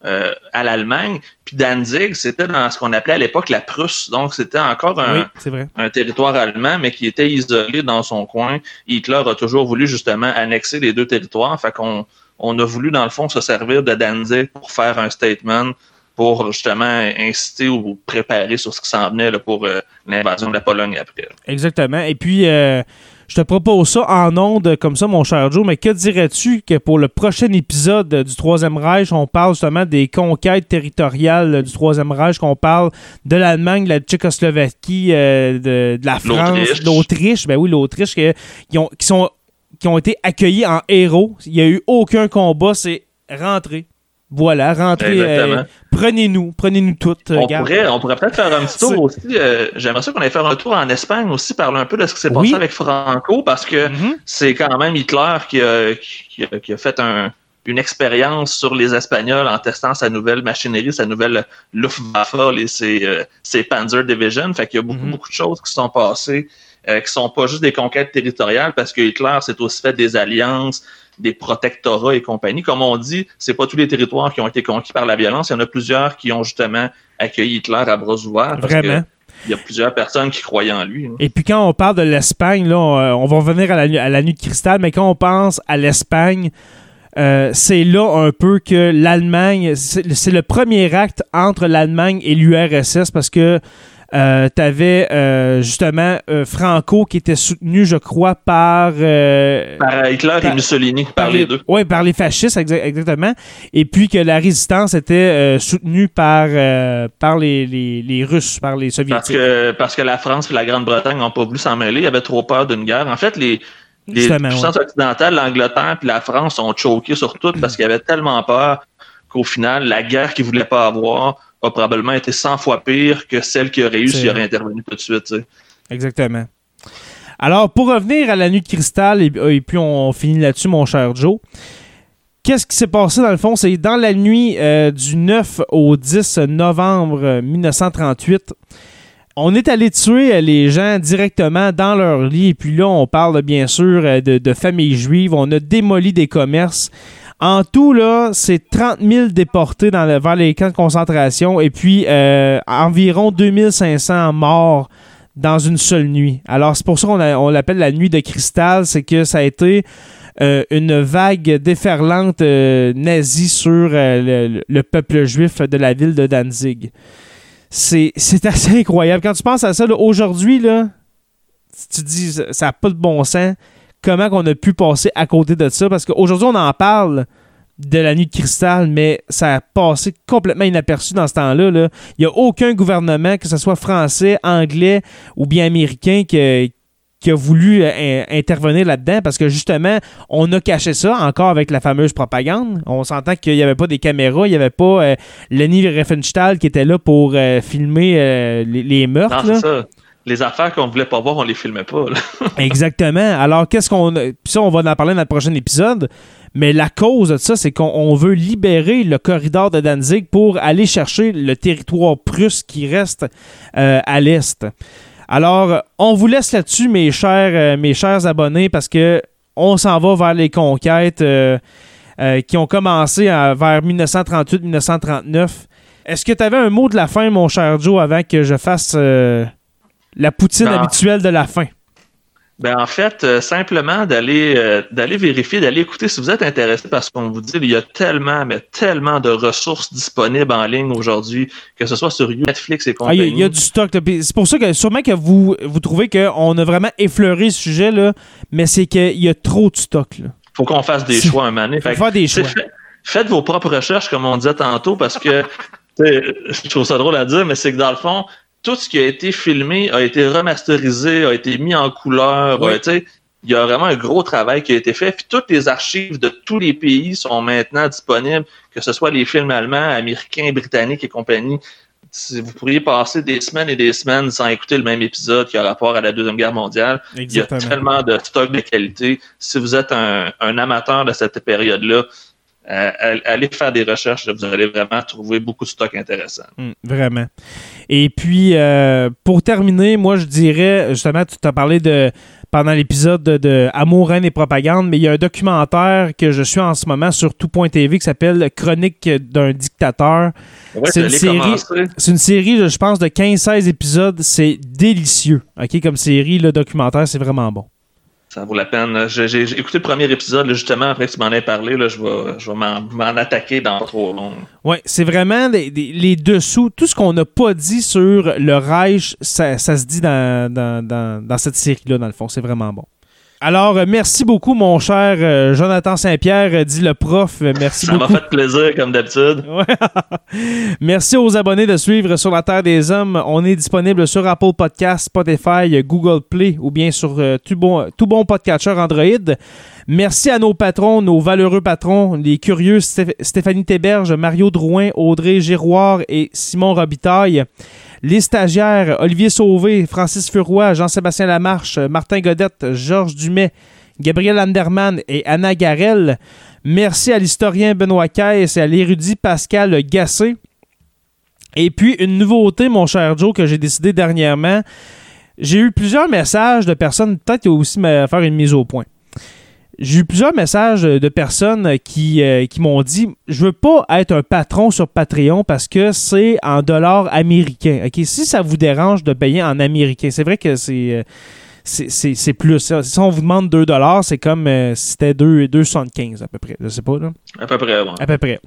à l'Allemagne. Puis Danzig, c'était dans ce qu'on appelait à l'époque la Prusse. Donc, c'était encore un, un, territoire allemand, mais qui était isolé dans son coin. Hitler a toujours voulu justement annexer les deux territoires. Fait qu'on on a voulu, dans le fond, se servir de Danzig pour faire un statement pour justement inciter ou préparer sur ce qui s'en venait pour euh, l'invasion de la Pologne après. Exactement. Et puis, euh, je te propose ça en ondes comme ça, mon cher Joe, mais que dirais-tu que pour le prochain épisode du Troisième Reich, on parle justement des conquêtes territoriales du Troisième Reich, qu'on parle de l'Allemagne, de la Tchécoslovaquie, euh, de, la France, l'Autriche, ben oui, l'Autriche, qui, qui sont qui ont été accueillis en héros. Il n'y a eu aucun combat, c'est rentré. Voilà, rentrez. Euh, prenez-nous, prenez-nous toutes. On pourrait, on pourrait peut-être faire un petit tour aussi. Euh, j'aimerais ça qu'on aille faire un tour en Espagne aussi, parler un peu de ce qui s'est passé avec Franco, parce que mm-hmm. c'est quand même Hitler qui a, fait une expérience sur les Espagnols en testant sa nouvelle machinerie, sa nouvelle Luftwaffe, et ses, euh, ses Panzer Division. Fait qu'il y a beaucoup, mm-hmm. beaucoup de choses qui sont passées euh, qui sont pas juste des conquêtes territoriales, parce que Hitler s'est aussi fait des alliances, des protectorats et compagnie. Comme on dit, c'est pas tous les territoires qui ont été conquis par la violence. Il y en a plusieurs qui ont justement accueilli Hitler à bras ouverts. Vraiment. Il y a plusieurs personnes qui croyaient en lui. Hein. Et puis quand on parle de l'Espagne, là, on, va revenir à la, à la, nuit de cristal, mais quand on pense à l'Espagne, euh, c'est là un peu que l'Allemagne, c'est le premier acte entre l'Allemagne et l'URSS parce que euh, tu avais euh, justement euh, Franco qui était soutenu, je crois, par. par Hitler et Mussolini, par, les, deux. Oui, par les fascistes, exactement. Et puis que la résistance était soutenue par, par les, les, Russes, par les Soviétiques. Parce que, parce que la France et la Grande-Bretagne n'ont pas voulu s'en mêler, ils avaient trop peur d'une guerre. En fait, les. Les puissances occidentales, l'Angleterre et la France ont choqué sur tout parce qu'ils avaient tellement peur qu'au final, la guerre qu'ils voulaient pas avoir a probablement été 100 fois pire que celle qui aurait eu s'il aurait intervenu tout de suite. Exactement. Alors, pour revenir à la nuit de cristal, et, puis on finit là-dessus, mon cher Joe. Qu'est-ce qui s'est passé dans le fond? C'est dans la nuit euh, du 9 au 10 novembre 1938. On est allé tuer les gens directement dans leur lit. Et puis là, on parle bien sûr de, de familles juives. On a démoli des commerces. En tout, là, c'est 30 000 déportés dans vers les camps de concentration et puis euh, environ 2500 morts dans une seule nuit. Alors, c'est pour ça qu'on on l'appelle la nuit de cristal, c'est que ça a été euh, une vague déferlante euh, nazie sur le, peuple juif de la ville de Danzig. C'est assez incroyable. Quand tu penses à ça, aujourd'hui, là, tu dis ça n'a pas de bon sens comment qu'on a pu passer à côté de ça. Parce qu'aujourd'hui, on en parle de la nuit de cristal, mais ça a passé complètement inaperçu dans ce temps-là. Il n'y a aucun gouvernement, que ce soit français, anglais ou bien américain, qui, qui a voulu euh, intervenir là-dedans parce que justement, on a caché ça encore avec la fameuse propagande. On s'entend qu'il n'y avait pas des caméras, il n'y avait pas euh, Lenny Riefenstahl qui était là pour euh, filmer les, meurtres. Non, les affaires qu'on voulait pas voir, on les filmait pas. Exactement. Alors, qu'est-ce qu'on. Puis ça, on va en parler dans le prochain épisode. Mais la cause de ça, c'est qu'on veut libérer le corridor de Danzig pour aller chercher le territoire prusse qui reste euh, à l'est. Alors, on vous laisse là-dessus, mes chers, euh, mes chers abonnés, parce que on s'en va vers les conquêtes euh, qui ont commencé vers 1938-1939. Est-ce que tu avais un mot de la fin, mon cher Joe, avant que je fasse la poutine habituelle de la fin. Ben en fait, euh, simplement d'aller euh, d'aller vérifier, d'aller écouter si vous êtes intéressé parce qu'on vous dit il y a tellement, mais tellement de ressources disponibles en ligne aujourd'hui, que ce soit sur Netflix et Ah, Il compagnie. y, a- il y a du stock. C'est pour ça que sûrement que vous, vous trouvez qu'on a vraiment effleuré ce sujet, là, mais c'est qu'il y a trop de stock. Là. faut qu'on fasse des choix un moment donné. Faut Fait que faire des c'est choix. fait- faites vos propres recherches, comme on disait tantôt, parce que je trouve ça drôle à dire, mais c'est que dans le fond, tout ce qui a été filmé a été remasterisé, a été mis en couleur. Oui. euh, tu sais, il y a vraiment un gros travail qui a été fait. Puis toutes les archives de tous les pays sont maintenant disponibles, que ce soit les films allemands, américains, britanniques et compagnie. Si Vous pourriez passer des semaines et des semaines sans écouter le même épisode qui a rapport à la Deuxième Guerre mondiale. Il y a tellement de stock de qualité. Si vous êtes un, un amateur de cette période-là, euh, all- allez faire des recherches, vous allez vraiment trouver beaucoup de stock intéressant. Mm, vraiment. Et puis, euh, pour terminer, moi, je dirais, justement, tu t'as parlé de pendant l'épisode de, de Amour, haine et propagande, mais il y a un documentaire que je suis en ce moment sur tout.tv qui s'appelle Chronique d'un dictateur. Ouais, C'est une série- une série, je pense, de 15-16 épisodes. C'est délicieux. OK, comme série, le documentaire, c'est vraiment bon. Ça vaut la peine. J'ai écouté le premier épisode, justement, après que tu m'en aies parlé, là, je vais, je vais m'en m'en attaquer dans pas trop long. Oui, c'est vraiment des- des- les dessous. Tout ce qu'on n'a pas dit sur le Reich, ça, ça se dit dans, dans, dans- dans cette série-là, dans le fond. C'est vraiment bon. Alors, euh, merci beaucoup, mon cher euh, Jonathan Saint-Pierre, euh, dit le prof. Merci Ça m'a beaucoup. fait plaisir, comme d'habitude. Ouais. Merci aux abonnés de suivre sur la Terre des Hommes. On est disponible sur Apple Podcasts, Spotify, Google Play ou bien sur euh, tout, bon, tout bon podcatcher Android. Merci à nos patrons, nos valeureux patrons, les curieux Stéph- Stéphanie Théberge, Mario Drouin, Audrey Giroir et Simon Robitaille. Les stagiaires, Olivier Sauvé, Francis Furoy, Jean-Sébastien Lamarche, Martin Godette, Georges Dumais, Gabriel Anderman et Anna Garel. Merci à l'historien Benoît Caisse et à l'érudit Pascal Gassé. Et puis, une nouveauté, mon cher Joe, que j'ai décidé dernièrement. J'ai eu plusieurs messages de personnes, peut-être aussi me faire une mise au point. J'ai eu plusieurs messages de personnes qui, euh, qui m'ont dit Je veux pas être un patron sur Patreon parce que c'est en dollars américains. OK, si ça vous dérange de payer en américain, c'est vrai que c'est. euh, c'est- plus. Si on vous demande 2 dollars, c'est comme euh, si c'était 2 2,75 à peu près. Je sais pas, là. À peu près, ouais. À peu près.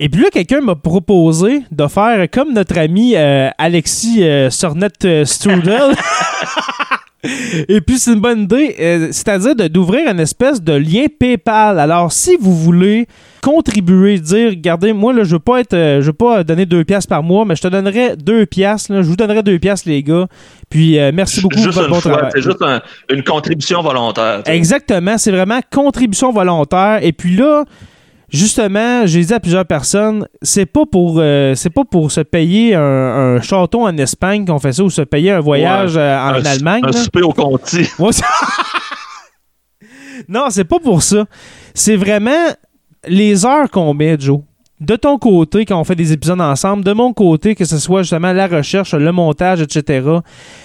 Et puis là, quelqu'un m'a proposé de faire comme notre ami euh, Alexis euh, Sornette euh, Strudel. Et puis, c'est une bonne idée, euh, c'est-à-dire d'ouvrir une espèce de lien PayPal. Alors, si vous voulez contribuer, dire, regardez, moi, là, je veux pas être, euh, je veux pas donner deux piastres par mois, mais je te donnerai deux piastres, là, je vous donnerai deux piastres, les gars. Puis, euh, merci beaucoup Juste pour votre bon fois, travail. C'est juste un- une contribution volontaire. Exactement, c'est vraiment contribution volontaire. Et puis là, justement, j'ai dit à plusieurs personnes, c'est pas pour euh, c'est pas pour se payer un, un château en Espagne qu'on fait ça ou se payer un voyage Ouais, euh, en Un- Allemagne. Un là. souper au Conti. Non, c'est pas pour ça. C'est vraiment les heures qu'on met, Joe. De ton côté, quand on fait des épisodes ensemble, de mon côté, que ce soit justement la recherche, le montage, etc.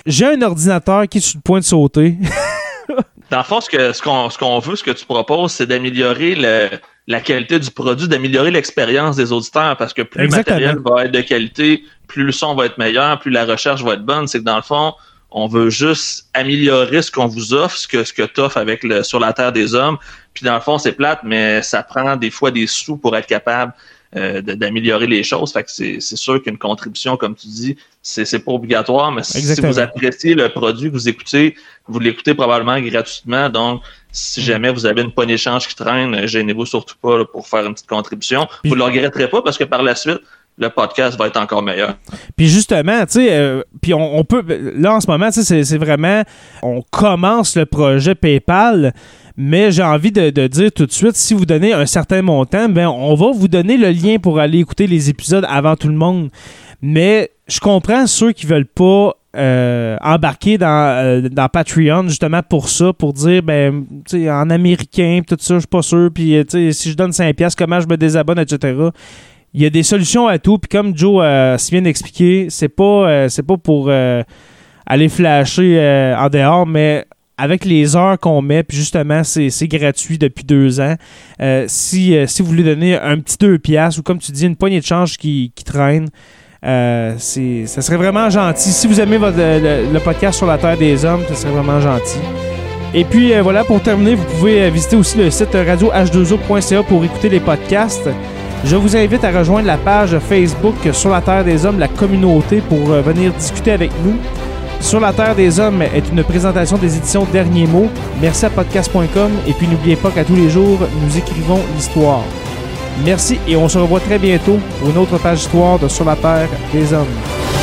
J'ai un ordinateur qui est sur le point de sauter. Dans le fond, ce que- ce qu'on ce qu'on veut, ce que tu proposes, c'est d'améliorer le- la qualité du produit, d'améliorer l'expérience des auditeurs, parce que plus Exactement. le matériel va être de qualité, plus le son va être meilleur, plus la recherche va être bonne. C'est que dans le fond, on veut juste améliorer ce qu'on vous offre, ce que, ce que tu offres avec le, sur la Terre des Hommes. Puis dans le fond, c'est plate, mais ça prend des fois des sous pour être capable euh, d'améliorer les choses. Fait que c'est sûr qu'une contribution, comme tu dis, c'est pas obligatoire, mais si vous appréciez le produit que vous écoutez, vous l'écoutez probablement gratuitement. Donc, si Mm. jamais vous avez une poignée d'échange qui traîne, gênez-vous surtout pas là, pour faire une petite contribution. Puis- Vous ne le regretterez pas parce que par la suite, le podcast va être encore meilleur. Puis justement, tu sais, euh, on, peut, là en ce moment, c'est- vraiment, on commence le projet PayPal, mais j'ai envie de, dire tout de suite, si vous donnez un certain montant, ben on va vous donner le lien pour aller écouter les épisodes avant tout le monde. Mais je comprends ceux qui veulent pas euh, embarquer dans, euh, dans Patreon justement pour ça, pour dire ben en américain tout ça, je suis pas sûr puis si je donne 5 pièces comment je me désabonne etc. Il y a des solutions à tout puis comme Joe euh, vient d'expliquer, c'est pas euh, pas pour euh, aller flasher euh, en dehors mais avec les heures qu'on met, puis justement, c'est gratuit depuis deux ans. Si, si vous voulez donner un petit deux piastres ou comme tu dis, une poignée de change qui, traîne, c'est, ça serait vraiment gentil. Si vous aimez votre- le, podcast sur la Terre des Hommes, ça serait vraiment gentil. Et puis voilà, pour terminer, vous pouvez visiter aussi le site radio h2o.ca pour écouter les podcasts. Je vous invite à rejoindre la page Facebook Sur la Terre des Hommes, la communauté, pour euh, venir discuter avec nous. Sur la Terre des Hommes est une présentation des éditions Derniers Mots. Merci à podcast.com et puis n'oubliez pas qu'à tous les jours, nous écrivons l'histoire. Merci et on se revoit très bientôt pour une autre page histoire de Sur la Terre des Hommes.